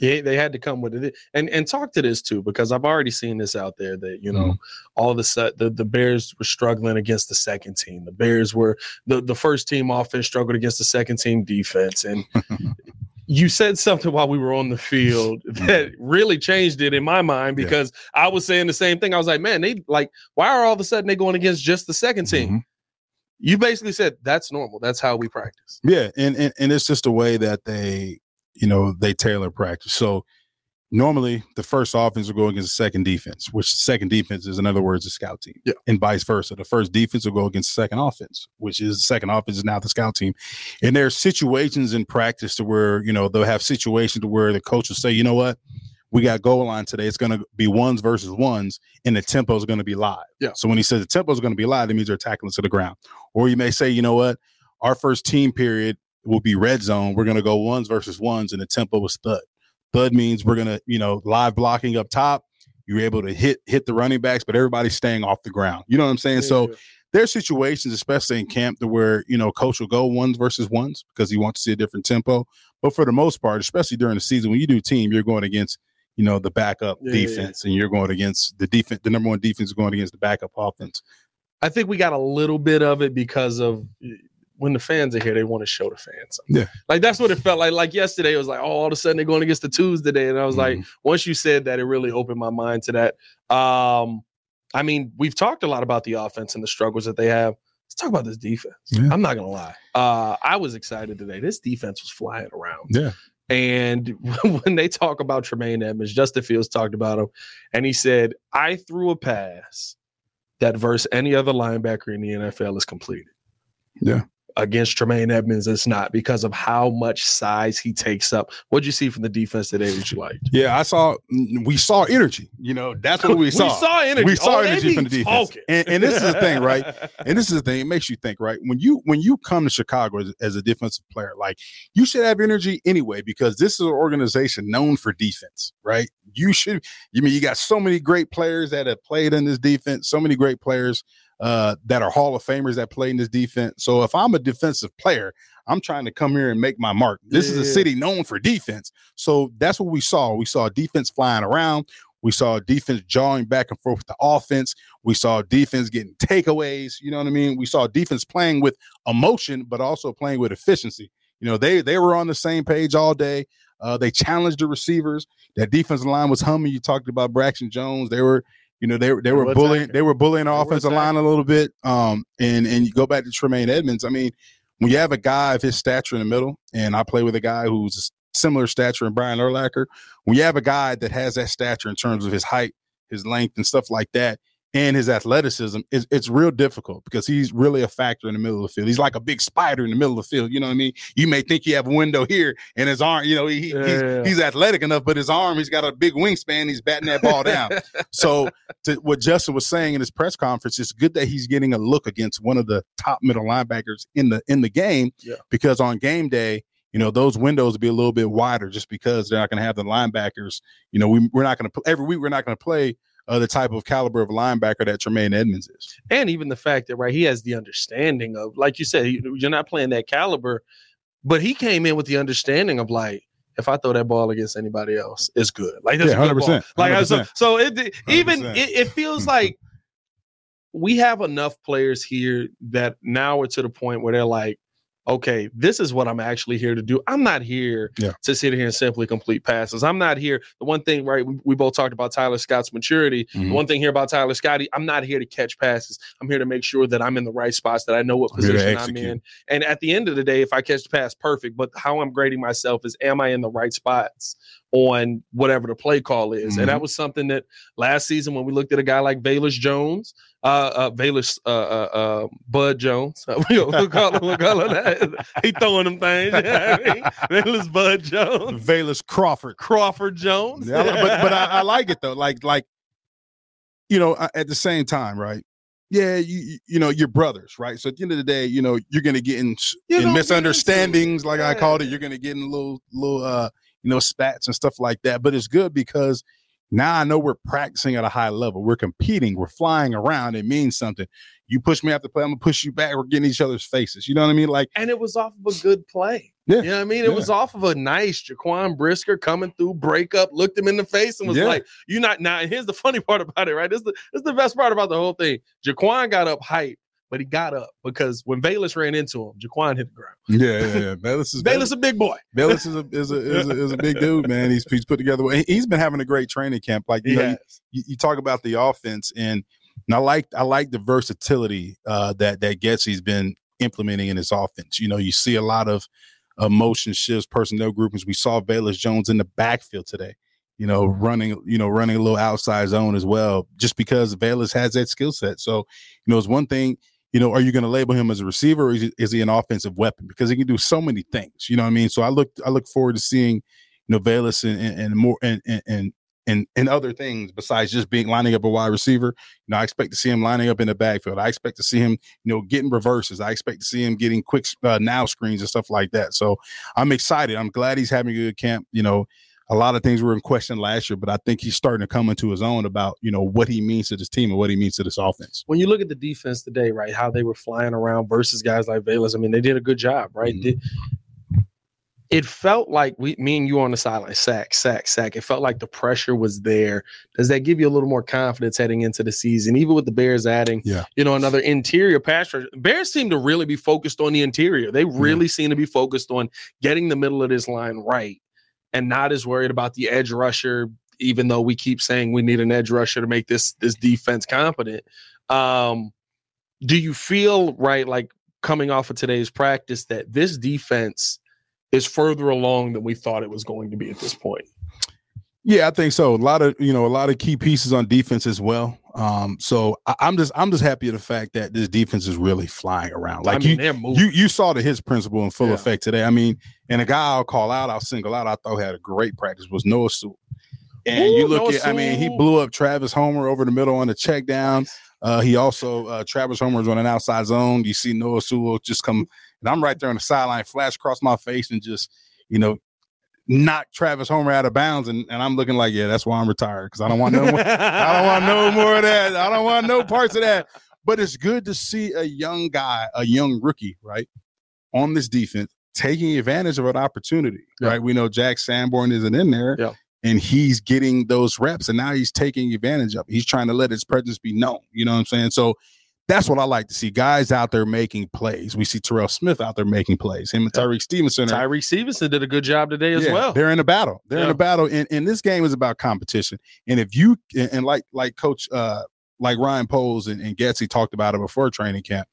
Speaker 2: they had to come with it and and talk to this too because I've already seen this out there that you know
Speaker 3: Mhm.
Speaker 2: all of a sudden the, the Bears were struggling against the second team. The Bears were the the first team offense struggled against the second team defense and you said something while we were on the field that really changed it in my mind
Speaker 3: Yeah.
Speaker 2: because I was saying the same thing. I was like, man, they like why are all of a sudden they going against just the second team?
Speaker 3: Mhm.
Speaker 2: You basically said that's normal. That's how we practice.
Speaker 3: Yeah, and, and and it's just the way that they, you know, they tailor practice. So normally the first offense will go against the second defense, which the second defense is in other words the scout team.
Speaker 2: Yeah.
Speaker 3: And vice versa. The first defense will go against the second offense, which is the second offense is now the scout team. And there are situations in practice to where, you know, they'll have situations to where the coach will say, you know what, we got goal line today. It's going to be ones versus ones, and the tempo is going to be live.
Speaker 2: Yeah.
Speaker 3: So when he says the tempo is going to be live, that means they're tackling to the ground. Or you may say, you know what, our first team period will be red zone. We're going to go ones versus ones, and the tempo was thud. Thud means we're going to, you know, live blocking up top. You're able to hit hit the running backs, but everybody's staying off the ground. You know what I'm saying? So there's situations, especially in camp, to where you know coach will go ones versus ones because he wants to see a different tempo. But for the most part, especially during the season, when you do team, you're going against you know the backup
Speaker 2: Yeah, yeah, yeah.
Speaker 3: defense, and you're going against the defense. The number one defense is going against the backup offense.
Speaker 2: I think we got a little bit of it because of when the fans are here, they want to show the fans. something.
Speaker 3: Yeah.
Speaker 2: Like that's what it felt like. Like yesterday, it was like, oh, all of a sudden they're going against the twos today. And I was like,
Speaker 3: Mhm.
Speaker 2: once you said that, it really opened my mind to that. Um, I mean, we've talked a lot about the offense and the struggles that they have. Let's talk about this defense.
Speaker 3: Yeah.
Speaker 2: I'm not gonna lie. Uh, I was excited today. This defense was flying around.
Speaker 3: yeah,
Speaker 2: And when they talk about Tremaine Edmunds, Justin Fields talked about him, and he said, I threw a pass that versus any other linebacker in the NFL is completed.
Speaker 3: Yeah.
Speaker 2: Against Tremaine Edmunds, it's not because of how much size he takes up. What'd you see from the defense today that you liked?
Speaker 3: yeah. I saw mm, we saw energy. You know, that's what we saw.
Speaker 2: We saw energy.
Speaker 3: We saw
Speaker 2: Oh,
Speaker 3: energy from the defense. And, and this is the thing, right? and this is the thing it makes you think right when you when you come to chicago as, as a defensive player like you should have energy anyway because this is an organization known for defense right you should you mean you got so many great players that have played in this defense so many great players uh, that are hall of famers that play in this defense so if i'm a defensive player i'm trying to come here and make my mark this is a city known for defense so that's what we saw we saw defense flying around we saw defense jawing back and forth with the offense we saw defense getting takeaways. You know what I mean? We saw defense playing with emotion, but also playing with efficiency. You know, they they were on the same page all day. Uh, they challenged the receivers. That defensive line was humming. You talked about Braxton Jones. They were, you know, they were they were bullying. They were bullying the offensive line a little bit. Um, and and you go back to Tremaine Edmunds. I mean, when you have a guy of his stature in the middle, and I play with a guy who's similar stature in Brian Urlacher, when you have a guy that has that stature in terms of his height, his length, and stuff like that, and his athleticism, it's, it's real difficult because he's really a factor in the middle of the field. He's like a big spider in the middle of the field. You know what I mean? You may think you have a window here, and his arm, you know, he,
Speaker 2: Yeah,
Speaker 3: he's,
Speaker 2: yeah.
Speaker 3: he's athletic enough, but his arm, he's got a big wingspan. He's batting that ball down. So, to what Justin was saying in his press conference, it's good that he's getting a look against one of the top middle linebackers in the in the game.
Speaker 2: Yeah.
Speaker 3: Because on game day, you know, those windows will be a little bit wider just because they're not going to have the linebackers. You know, we, we're not going to every week. We're not going to play uh, the type of caliber of linebacker that Tremaine Edmunds is.
Speaker 2: and even the fact that right he has the understanding of like you said you- you're not playing that caliber but he came in with the understanding of like if I throw that ball against anybody else, it's good. Like that's
Speaker 3: Yeah,
Speaker 2: a good ball.
Speaker 3: 100%,
Speaker 2: Like so, so it even
Speaker 3: 100%.
Speaker 2: it, it feels like we have enough players here that now we're to the point where they're like, okay, this is what I'm actually here to do. I'm not here
Speaker 3: Yeah.
Speaker 2: to sit here and simply complete passes. I'm not here. The one thing, right? We, we both talked about Tyler Scott's maturity.
Speaker 3: Mhm.
Speaker 2: The one thing here about Tyler Scotty, I'm not here to catch passes. I'm here to make sure that I'm in the right spots, that I know what
Speaker 3: I'm
Speaker 2: position I'm in. And at the end of the day, if I catch the pass, perfect. But how I'm grading myself is, am I in the right spots on whatever the play call is? And that
Speaker 3: Mm-hmm.
Speaker 2: was something that last season when we looked at a guy like Velus Jones, uh, uh Velus, uh, uh, uh, Bud Jones, we'll call him, we'll call him that. He throwing them things. You know I mean? Velus Bud Jones,
Speaker 3: Velus Crawford.
Speaker 2: Crawford Jones.
Speaker 3: Yeah, but but I, I like it though. Like like you know, at the same time, right? Yeah, you you- know, you're brothers, right? So at the end of the day, you know, you're gonna get in, in
Speaker 2: gonna get into it.
Speaker 3: misunderstandings, like I called it. You're gonna get in a little little uh you know spats and stuff like that. But it's good because now I know we're practicing at a high level. We're competing. We're flying around. It means something. You push me after play, I'm gonna push you back. We're getting each other's faces. You know what I mean? Like
Speaker 2: and it was off of a good play.
Speaker 3: Yeah.
Speaker 2: You know what I mean? It
Speaker 3: Yeah.
Speaker 2: was off of a nice Jaquan Brisker coming through, breakup, looked him in the face, and was
Speaker 3: Yeah.
Speaker 2: like, "You're not now. And here's the funny part about it, right? This is the this is the best part about the whole thing. Jaquan got up hype, but he got up because when Velus ran into him, Jaquan hit the ground.
Speaker 3: yeah, yeah, yeah. Velus is
Speaker 2: Velus a big boy.
Speaker 3: Velus is a is a, is a is a big dude, man. He's he's put together. he- He's been having a great training camp. Like you know, you, you talk about the offense, and, and I like I like the versatility uh, that that he's been implementing in his offense. You know, you see a lot of uh, motion shifts, personnel groupings. We saw Velus Jones in the backfield today. You know, running you know running a little outside zone as well, just because Velus has that skill set. So you know, it's one thing. You know, are you going to label him as a receiver, or is he, is he an offensive weapon? Because he can do so many things. You know what I mean? So I look I look forward to seeing you know and, and, and more and and and and and other things besides just being lining up a wide receiver. You know, I expect to see him lining up in the backfield. I expect to see him, you know, getting reverses. I expect to see him getting quick uh, now screens and stuff like that. So I'm excited. I'm glad he's having a good camp. You know, a lot of things were in question last year, but I think he's starting to come into his own about you know what he means to this team and what he means to this offense.
Speaker 2: When you look at the defense today, right, how they were flying around versus guys like Velus, I mean, they did a good job, right?
Speaker 3: Mhm.
Speaker 2: Did- it felt like we, me and you on the sideline, sack, sack, sack. It felt like the pressure was there. Does that give you a little more confidence heading into the season, even with the Bears adding,
Speaker 3: Yeah.
Speaker 2: you know, another interior pass rusher? Bears seem to really be focused on the interior. They really seem to be focused on getting the middle of this line right, and not as worried about the edge rusher. Even though we keep saying we need an edge rusher to make this this defense competent, um, do you feel right like coming off of today's practice that this defense is further along than we thought it was going to be at this point.
Speaker 3: Yeah, I think so. A lot of you know, a lot of key pieces on defense as well. Um, so I, I'm just I'm just happy at the fact that this defense is really flying around. Like
Speaker 2: I mean,
Speaker 3: you, you you saw the HITS principle in full
Speaker 2: Yeah.
Speaker 3: effect today. I mean, and a guy I'll call out, I'll single out, I thought had a great practice was Noah Sewell. And
Speaker 2: Ooh,
Speaker 3: you look
Speaker 2: Noah
Speaker 3: at, I mean, he blew up Travis Homer over the middle on the check down. Uh, he also uh, Travis Homer's on an outside zone. You see Noah Sewell just come, and I'm right there on the sideline, flash across my face, and just you know knock Travis Homer out of bounds, and, and I'm looking like, yeah, that's why I'm retired because I don't want no more. I don't want no more of that. I don't want no parts of that. But it's good to see a young guy, a young rookie, right, on this defense taking advantage of an opportunity. Right, we know Jack Sanborn isn't in there.
Speaker 2: Yeah.
Speaker 3: And he's getting those reps, and now he's taking advantage of. It. He's trying to let his presence be known. You know what I'm saying? So that's what I like to see. Guys out there making plays. We see Terrell Smith out there making plays. Him and
Speaker 2: Yeah.
Speaker 3: Tyrique Stevenson are
Speaker 2: Tyrique Stevenson did a good job today as
Speaker 3: yeah,
Speaker 2: well.
Speaker 3: They're in a battle. They're in a battle, and, and this game is about competition. And if you and like like Coach uh like Ryan Poles and, and Getsy talked about it before training camp,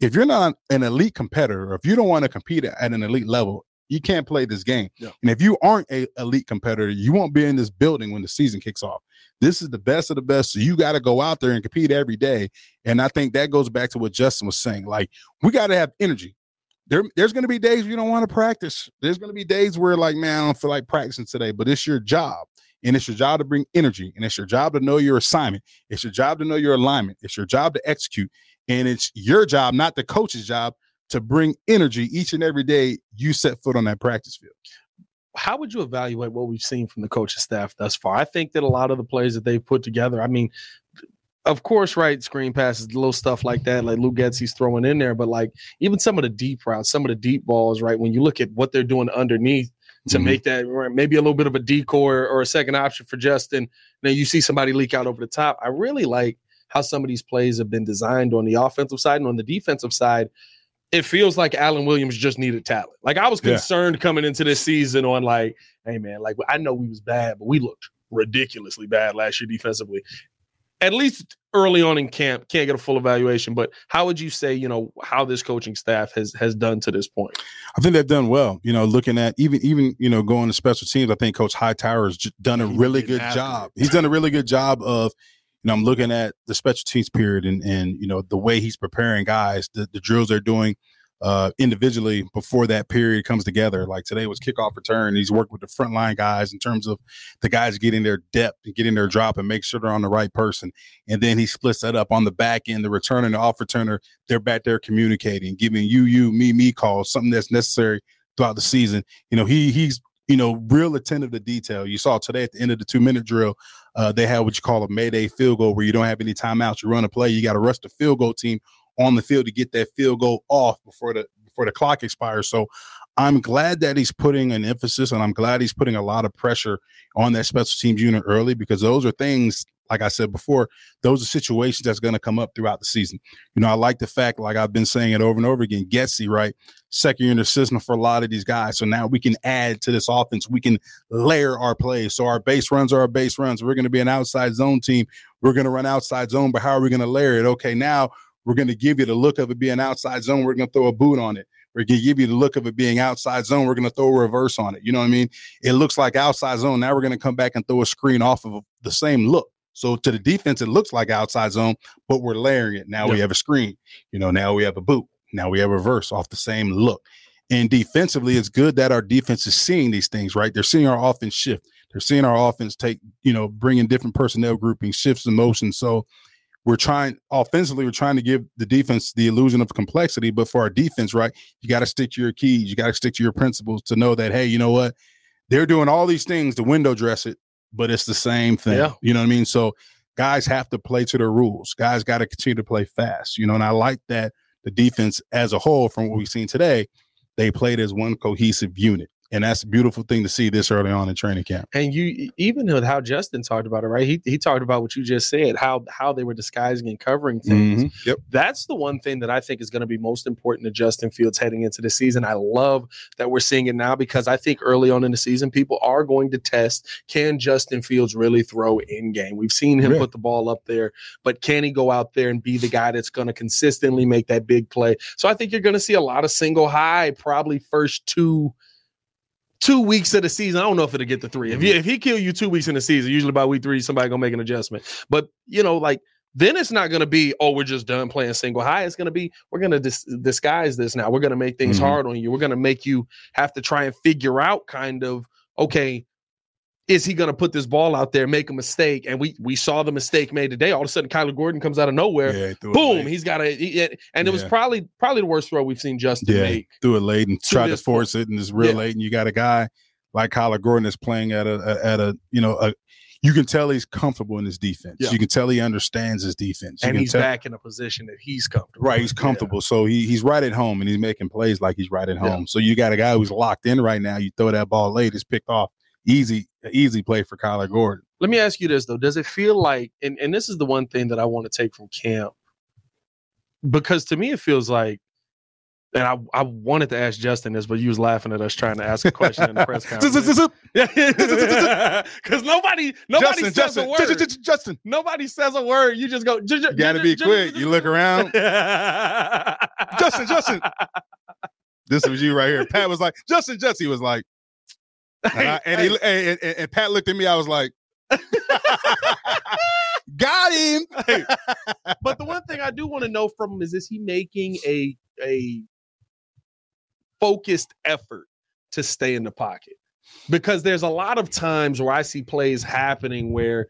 Speaker 3: if you're not an elite competitor, or if you don't want to compete at an elite level, you can't play this game.
Speaker 2: Yeah.
Speaker 3: And if you aren't a elite competitor, you won't be in this building when the season kicks off. This is the best of the best. So you got to go out there and compete every day. And I think that goes back to what Justin was saying. Like we got to have energy there, there's going to be days you don't want to practice. There's going to be days where, like, man, I don't feel like practicing today, but it's your job. And it's your job to bring energy. And it's your job to know your assignment. It's your job to know your alignment. It's your job to execute. And it's your job, not the coach's job, to bring energy each and every day you set foot on that practice field.
Speaker 2: How would you evaluate what we've seen from the coaching staff thus far? I think that a lot of the plays that they've put together, I mean, of course, right, screen passes, little stuff like that, like Lou Luke he's throwing in there, but like even some of the deep routes, some of the deep balls, right, when you look at what they're doing underneath to
Speaker 3: Mhm.
Speaker 2: make that right, maybe a little bit of a decoy or, or a second option for Justin, then you see somebody leak out over the top. I really like how some of these plays have been designed on the offensive side and on the defensive side. It feels like Alan Williams just needed talent. Like I was
Speaker 3: Yeah.
Speaker 2: concerned coming into this season on like, hey man, like I know we was bad, but we looked ridiculously bad last year defensively. At least early on in camp, can't get a full evaluation. But how would you say, you know, how this coaching staff has has done to this point?
Speaker 3: I think they've done well. You know, looking at even even you know going to special teams, I think Coach Hightower has done a
Speaker 2: He
Speaker 3: really good job.
Speaker 2: it.
Speaker 3: He's done a really good job of, you know, I'm looking at the special teams period and and you know the way he's preparing guys, the, the drills they're doing uh individually before that period comes together. Like today was kickoff return. He's worked with the frontline guys in terms of the guys getting their depth and getting their drop and make sure they're on the right person. And then he splits that up on the back end, the return and the off returner they're back there communicating, giving you, you, me, me calls, something that's necessary throughout the season. You know, he he's you know real attentive to detail. You saw today at the end of the two minute drill, uh, they have what you call a mayday field goal, where you don't have any timeouts. You run a play, you got to rush the field goal team on the field to get that field goal off before the before the clock expires. So. I'm glad that he's putting an emphasis and I'm glad he's putting a lot of pressure on that special teams unit early because those are things, like I said before, those are situations that's going to come up throughout the season. You know, I like the fact, like I've been saying it over and over again, Getsy, right? Second year in the system for a lot of these guys. So now we can add to this offense. We can layer our plays. So our base runs are our base runs. We're going to be an outside zone team. We're going to run outside zone, but how are we going to layer it? Okay, now we're going to give you the look of it being outside zone. We're going to throw a boot on it. We're going to give you the look of it being outside zone. We're going to throw a reverse on it. You know what I mean? It looks like outside zone. Now we're going to come back and throw a screen off of the same look. So to the defense, it looks like outside zone, but we're layering it. Now we have a screen. You know, now we have a boot. Now we have a reverse off the same look. And defensively, it's good that our defense is seeing these things, right? They're seeing our offense shift. They're seeing our offense take, you know, bringing different personnel groupings, shifts in motion. So we're trying offensively, we're trying to give the defense the illusion of complexity. But for our defense, right, you got to stick to your keys. You got to stick to your principles to know that, hey, you know what? They're doing all these things to window dress it, but it's the same thing.
Speaker 2: Yeah.
Speaker 3: You know what I mean? So guys have to play to their rules. Guys got to continue to play fast. You know, and I like that the defense as a whole, from what we've seen today, they played as one cohesive unit. And that's a beautiful thing to see this early on in training camp.
Speaker 2: And you even with how Justin talked about it, right? He he talked about what you just said, how how they were disguising and covering things.
Speaker 3: Mhm. Yep.
Speaker 2: That's the one thing that I think is going to be most important to Justin Fields heading into the season. I love that we're seeing it now because I think early on in the season, people are going to test can Justin Fields really throw in game? We've seen him
Speaker 3: Yeah.
Speaker 2: put the ball up there, but can he go out there and be the guy that's going to consistently make that big play? So I think you're going to see a lot of single high, probably first two two weeks of the season. I don't know if it'll get the three. If you, if he kill you two weeks in the season, usually by week three, somebody gonna make an adjustment. But you know, like then it's not gonna be oh we're just done playing single high. It's gonna be we're gonna dis- disguise this now. We're gonna make things
Speaker 3: Mhm.
Speaker 2: hard on you. We're gonna make you have to try and figure out kind of okay. Is he going to put this ball out there, make a mistake? And we we saw the mistake made today. All of a sudden, Kyler Gordon comes out of nowhere.
Speaker 3: Yeah, it
Speaker 2: Boom! He's got a, he- and it was probably probably the worst throw we've seen Justin
Speaker 3: yeah,
Speaker 2: make.
Speaker 3: threw it late and tried to force it, and it's real
Speaker 2: Yeah.
Speaker 3: late. And you got a guy like Kyler Gordon that's playing at a, a at a you know a. You can tell he's comfortable in his defense.
Speaker 2: Yeah.
Speaker 3: You can tell he understands his defense. You
Speaker 2: and he's
Speaker 3: tell,
Speaker 2: back in a position that he's comfortable.
Speaker 3: Right, he's
Speaker 2: Yeah.
Speaker 3: comfortable. So he he's right at home and he's making plays like he's right at
Speaker 2: Yeah.
Speaker 3: home. So you got a guy who's locked in right now. You throw that ball late, it's picked off. Easy, easy play for Kyler Gordon.
Speaker 2: Let me ask you this though: Does it feel like, and, and this is the one thing that I want to take from camp, because to me it feels like, and I I wanted to ask Justin this, but you was laughing at us trying to ask a question in the press conference. Because nobody nobody
Speaker 3: Justin,
Speaker 2: says
Speaker 3: Justin,
Speaker 2: a word.
Speaker 3: Justin, Justin, Justin.
Speaker 2: Nobody says a word. You just go. You
Speaker 3: You gotta be quick. You look around. Justin, Justin. This was you right here. Pat was like, Justin, Jesse was like, and, I- and, he, and, and- Pat looked at me. I was like, got him.
Speaker 2: Hey, but the one thing I do want to know from him is is he making a a focused effort to stay in the pocket? Because there's a lot of times where I see plays happening where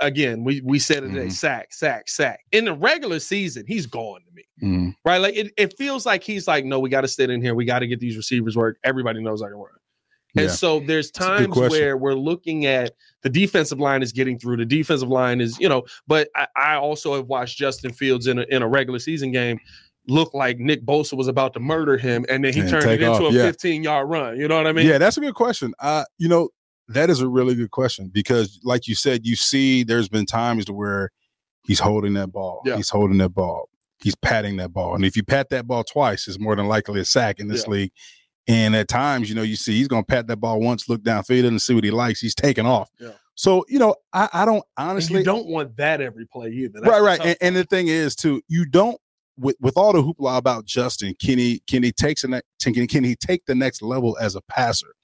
Speaker 2: again, we we said it today,
Speaker 3: Mhm.
Speaker 2: sack, sack, sack. In the regular season, he's gone to me.
Speaker 3: Mm,
Speaker 2: Right? Like it, it feels like he's like, no, we got to sit in here. We got to get these receivers work. Everybody knows I can run. And
Speaker 3: Yeah.
Speaker 2: so there's times where we're looking at the defensive line is getting through. The defensive line is, you know, but I, I also have watched Justin Fields in a, in a regular season game look like Nick Bosa was about to murder him, and then he
Speaker 3: And
Speaker 2: turned it into
Speaker 3: off,
Speaker 2: a
Speaker 3: yeah.
Speaker 2: 15 yard run. You know what I mean?
Speaker 3: yeah, that's a good question. Uh, you know, that is a really good question because, like you said, you see, there's been times where he's holding that ball.
Speaker 2: Yeah.
Speaker 3: He's holding that ball. he's patting that ball. And if you pat that ball twice, it's more than likely a sack in this
Speaker 2: Yeah.
Speaker 3: league. And at times, you know, you see he's going to pat that ball once, look downfield, and see what he likes. He's taking off.
Speaker 2: Yeah.
Speaker 3: So, you know, I, I don't honestly.
Speaker 2: you don't want that every play either. That's
Speaker 3: right, right. And, and the thing is, too, you don't with with all the hoopla about Justin, can he can he takes an can, can he take the next level as a passer?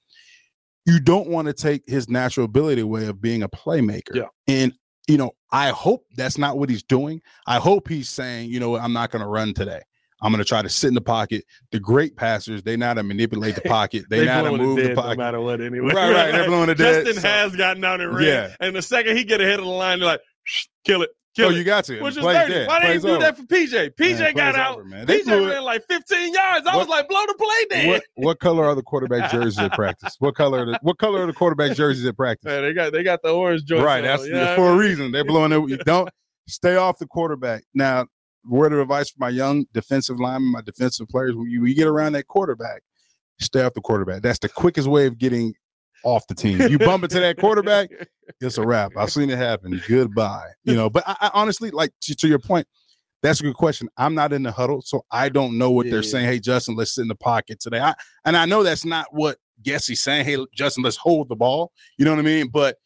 Speaker 3: You don't want to take his natural ability away of being a playmaker.
Speaker 2: Yeah.
Speaker 3: And you know, I hope that's not what he's doing. I hope he's saying, you know, I'm not going to run today. I'm going to try to sit in the pocket. The great passers, they know how to manipulate the pocket. They,
Speaker 2: They
Speaker 3: know how to move the
Speaker 2: dead no
Speaker 3: pocket.
Speaker 2: matter what anyway.
Speaker 3: Right, right. They're blowing it dead,
Speaker 2: Justin
Speaker 3: so-
Speaker 2: has gotten out and ran.
Speaker 3: Yeah.
Speaker 2: And the second he get ahead of the line, they're like, "Shh, kill it. Kill
Speaker 3: oh,
Speaker 2: it.
Speaker 3: you got to.
Speaker 2: Which is dirty.
Speaker 3: dead.
Speaker 2: Why didn't you do
Speaker 3: over.
Speaker 2: that for PJ? PJ
Speaker 3: Man,
Speaker 2: got out.
Speaker 3: over, man. They
Speaker 2: PJ ran like 15 yards. I was like, blow the play dead.
Speaker 3: What what color are the quarterback jerseys at practice? What color are the what color are the quarterback jerseys at practice?
Speaker 2: Man, they got they got the orange joints.
Speaker 3: right, that's
Speaker 2: you know what I
Speaker 3: for a reason. They're blowing it. Don't stay off the quarterback. Now, word of advice for my young defensive linemen, my defensive players: when you, when you get around that quarterback, stay off the quarterback. That's the quickest way of getting off the team. You bump into that quarterback, it's a wrap. I've seen it happen. Goodbye. You know, but I, I honestly like to, to your point. That's a good question. I'm not in the huddle, so I don't know what
Speaker 2: Yeah,
Speaker 3: they're
Speaker 2: yeah.
Speaker 3: saying. Hey, Justin, let's sit in the pocket today. I, and I know that's not what Getsy's saying. Hey, Justin, let's hold the ball. You know what I mean? But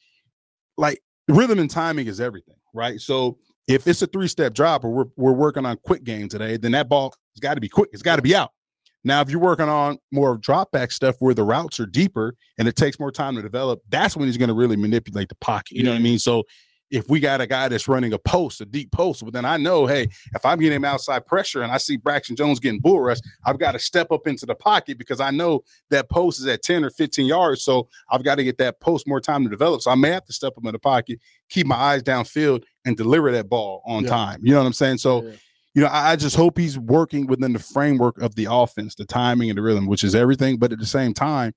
Speaker 3: like rhythm and timing is everything, right? So if it's a three step drop or we're, we're working on quick game today, then that ball has got to be quick. It's got to be out. Now, if you're working on more drop back stuff where the routes are deeper and it takes more time to develop, that's when he's going to really manipulate the pocket. You know what I mean? So if we got a guy that's running a post, a deep post, well, then I know, hey, if I'm getting him outside pressure and I see Braxton Jones getting bull rush, I've got to step up into the pocket because I know that post is at 10 or 15 yards. So I've got to get that post more time to develop. So I may have to step up in the pocket, keep my eyes downfield, and deliver that ball on
Speaker 2: Yeah.
Speaker 3: time. You know what I'm saying? So
Speaker 2: Yeah.
Speaker 3: you know, I, I just hope he's working within the framework of the offense, the timing and the rhythm, which is everything. But at the same time,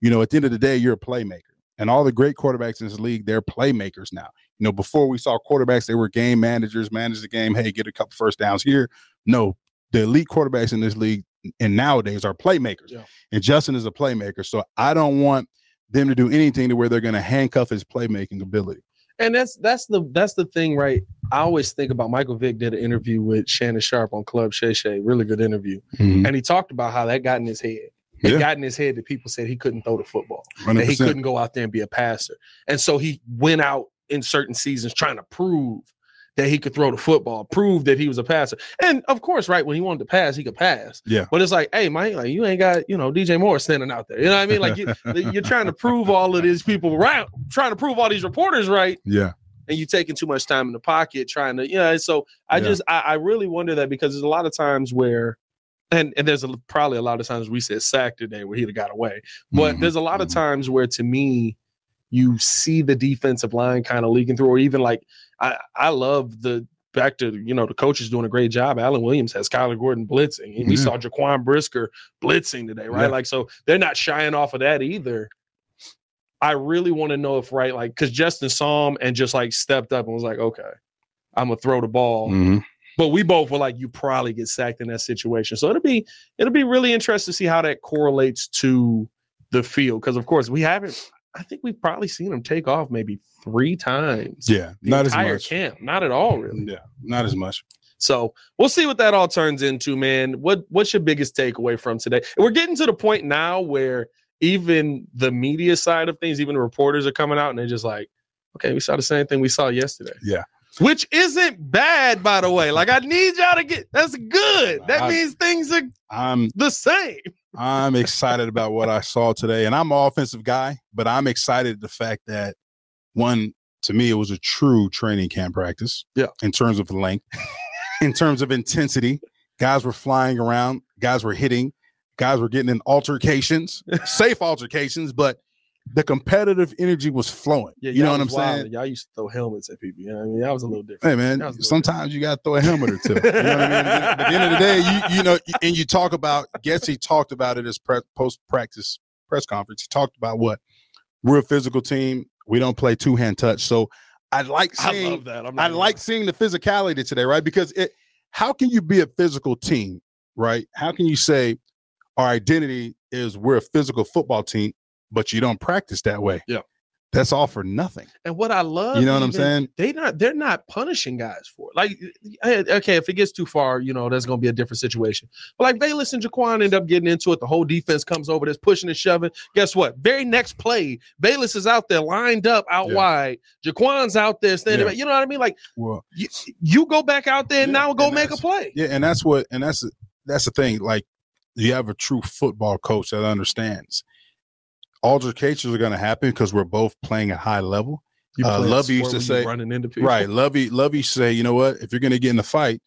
Speaker 3: you know, at the end of the day, you're a playmaker. And all the great quarterbacks in this league, they're playmakers now. You know, before we saw quarterbacks, they were game managers, manage the game. Hey, get a couple first downs here. No, the elite quarterbacks in this league and nowadays are playmakers.
Speaker 2: Yeah.
Speaker 3: And Justin is a playmaker. So I don't want them to do anything to where they're going to handcuff his playmaking ability.
Speaker 2: And that's that's the that's the thing, right? I always think about Michael Vick did an interview with Shannon Sharpe on Club Shay Shay, really good interview. Mm-hmm. And he talked about how that got in his head. It
Speaker 3: Yeah.
Speaker 2: got in his head that people said he couldn't throw the football. that he couldn't go out there and be a passer. And so he went out in certain seasons trying to prove that he could throw the football, prove that he was a passer. And of course, right when he wanted to pass, he could pass.
Speaker 3: Yeah.
Speaker 2: But it's like, hey, Mike, like you ain't got, you know, DJ Moore standing out there. You know what I mean? Like you, you're trying to prove all of these people right, trying to prove all these reporters right,
Speaker 3: Yeah.
Speaker 2: and you taking too much time in the pocket trying to, you know. so I
Speaker 3: Yeah.
Speaker 2: just, I, I really wonder that because there's a lot of times where, and and there's a, probably a lot of times we said sack today where he'd have got away, but
Speaker 3: Mhm,
Speaker 2: there's a lot of
Speaker 3: mhm.
Speaker 2: times where to me, you see the defensive line kind of leaking through, or even like I, I love the back to you know the coaches doing a great job. Alan Williams has Kyler Gordon blitzing, and we saw Jaquan Brisker blitzing today, right?
Speaker 3: Yeah.
Speaker 2: Like so they're not shying off of that either. I really want to know if right, like because Justin saw him and just like stepped up and was like, okay, I'm gonna throw the ball.
Speaker 3: Mhm.
Speaker 2: But we both were like, you probably get sacked in that situation. So it'll be it'll be really interesting to see how that correlates to the field. Because of course we haven't. I think we've probably seen him take off maybe three times.
Speaker 3: Yeah. Not as much.
Speaker 2: camp, not at all, really.
Speaker 3: Yeah. Not as much.
Speaker 2: So we'll see what that all turns into, man. What what's your biggest takeaway from today? We're getting to the point now where even the media side of things, even the reporters are coming out and they're just like, okay, we saw the same thing we saw yesterday.
Speaker 3: Yeah.
Speaker 2: Which isn't bad, by the way. Like I need y'all to get that's good. That
Speaker 3: I-
Speaker 2: means things are
Speaker 3: I'm
Speaker 2: the same.
Speaker 3: I'm excited about what I saw today. And I'm an offensive guy, but I'm excited the fact that one, to me, it was a true training camp practice.
Speaker 2: Yeah.
Speaker 3: In terms of length, in terms of intensity. Guys were flying around, guys were hitting, guys were getting in altercations, safe altercations, but the competitive energy was flowing.
Speaker 2: Yeah,
Speaker 3: you know what I'm
Speaker 2: was
Speaker 3: saying?
Speaker 2: Y'all used to throw helmets at people. You know what I mean? That was a little different.
Speaker 3: Hey man,
Speaker 2: That was little
Speaker 3: sometimes you gotta throw a helmet or two. You know what I mean? At the end of the day, you you know, and you talk about. Getsy talked about it as pre- post practice press conference. He talked about what we're a physical team. We don't play two hand touch. So I like
Speaker 2: I
Speaker 3: seeing.
Speaker 2: love that. I'm
Speaker 3: I like seeing the physicality today, right? Because it. How can you be a physical team, right? How can you say our identity is we're a physical football team, but you don't practice that way?
Speaker 2: Yeah.
Speaker 3: that's all for nothing.
Speaker 2: And what I love,
Speaker 3: You know what I'm saying?
Speaker 2: They not they're not punishing guys for it. Like, eh, okay, if it gets too far, you know, that's gonna be a different situation. But like Velus and Jaquan end up getting into it. The whole defense comes over, that's pushing and shoving. Guess what? Very next play, Velus is out there lined up out
Speaker 3: Yeah.
Speaker 2: wide. Jaquan's out there standing.
Speaker 3: Yeah.
Speaker 2: back. You know what I mean? Like
Speaker 3: Well,
Speaker 2: you, you go back out there and now go
Speaker 3: and
Speaker 2: make a play.
Speaker 3: yeah, and that's what, and that's that's the thing. Like, you have a true football coach that understands. Altercations are going to happen because we're both playing at high level.
Speaker 2: You
Speaker 3: Uh, Lovie used to
Speaker 2: you
Speaker 3: say-
Speaker 2: running into people.
Speaker 3: Right. Lovie, Lovie say, you know what? If you're gonna get in a fight,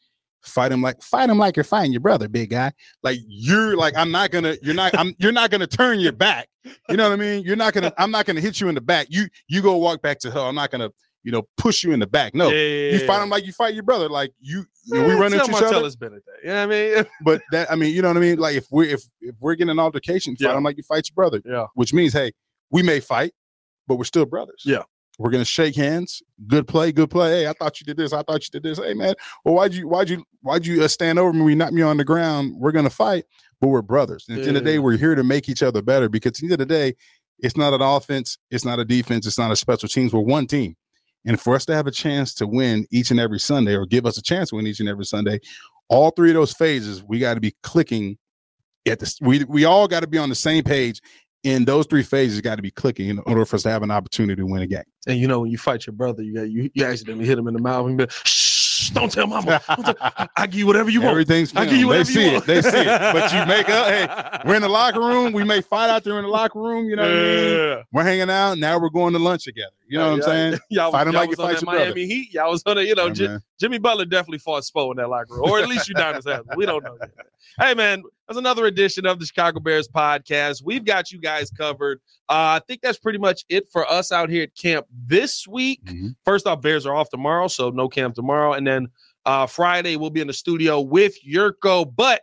Speaker 3: fight him like fight him like you're fighting your brother, big guy. Like you're like, I'm not gonna, you're not, I'm you're not gonna turn your back. You know what I mean? You're not gonna, I'm not gonna hit you in the back. You you go walk back to hell. I'm not gonna, you know, push you in the back. No.
Speaker 2: Yeah, yeah,
Speaker 3: You
Speaker 2: yeah,
Speaker 3: fight him like you fight your brother. Like you,
Speaker 2: yeah.
Speaker 3: we run into each other.
Speaker 2: Martellus Bennett that. You know what I mean?
Speaker 3: But that, I mean, you know what I mean? Like if we're if if we're getting an altercation, fight
Speaker 2: Yeah.
Speaker 3: him like you fight your brother.
Speaker 2: Yeah.
Speaker 3: Which means, hey, we may fight, but we're still brothers.
Speaker 2: Yeah.
Speaker 3: We're gonna shake hands. Good play, good play. Hey, I thought you did this. I thought you did this. Hey, man. Well, why'd you why'd you why'd you uh, stand over me? when you knocked me on the ground. We're gonna fight, but we're brothers. And at the end of the day, we're here to make each other better. Because at the end of the day, it's not an offense, it's not a defense, it's not a special teams. We're one team. And for us to have a chance to win each and every Sunday, or give us a chance to win each and every Sunday, all three of those phases, we got to be clicking at this. We we all got to be on the same page. In those three phases, got to be clicking in order for us to have an opportunity to win a game.
Speaker 2: And you know, when you fight your brother, you got you, you accidentally hit him in the mouth and be like, shh, don't tell mama. Don't tell- I, I give you whatever you want.
Speaker 3: Everything's
Speaker 2: I give you
Speaker 3: filmed. They see
Speaker 2: you
Speaker 3: it. They see it. But you make up. Hey, we're in the locker room. We may fight out there in the locker room. You know what I mean? We're hanging out. Now we're going to lunch together. You know what I'm saying?
Speaker 2: Y'all,
Speaker 3: Fight him
Speaker 2: y'all
Speaker 3: like you fight your brother.
Speaker 2: Miami Heat. Y'all was on it. You know,
Speaker 3: Yeah.
Speaker 2: Jimmy Butler definitely fought Spo in that locker room, or at least Udonis has. We don't know. Yet. Hey, man, that's another edition of the Chicago Bears podcast. We've got you guys covered. Uh, I think that's pretty much it for us out here at camp this week.
Speaker 3: Mhm.
Speaker 2: First off, Bears are off tomorrow, so no camp tomorrow. And then uh, Friday, we'll be in the studio with Yurko, but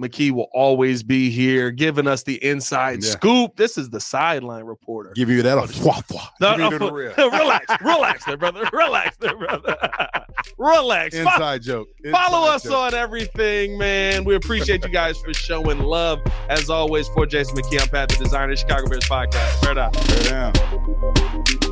Speaker 2: McKie will always be here giving us the inside
Speaker 3: Yeah.
Speaker 2: scoop. This is the sideline reporter.
Speaker 3: Give you that. A fwah, fwah.
Speaker 2: No, no, relax, relax there, brother. Relax there, brother. relax.
Speaker 3: Inside joke.
Speaker 2: Follow us
Speaker 3: joke.
Speaker 2: on everything, man. We appreciate you guys for showing love. As always, for Jason McKie, I'm Pat, the designer, Chicago Bears podcast. Right out.
Speaker 3: Bear down.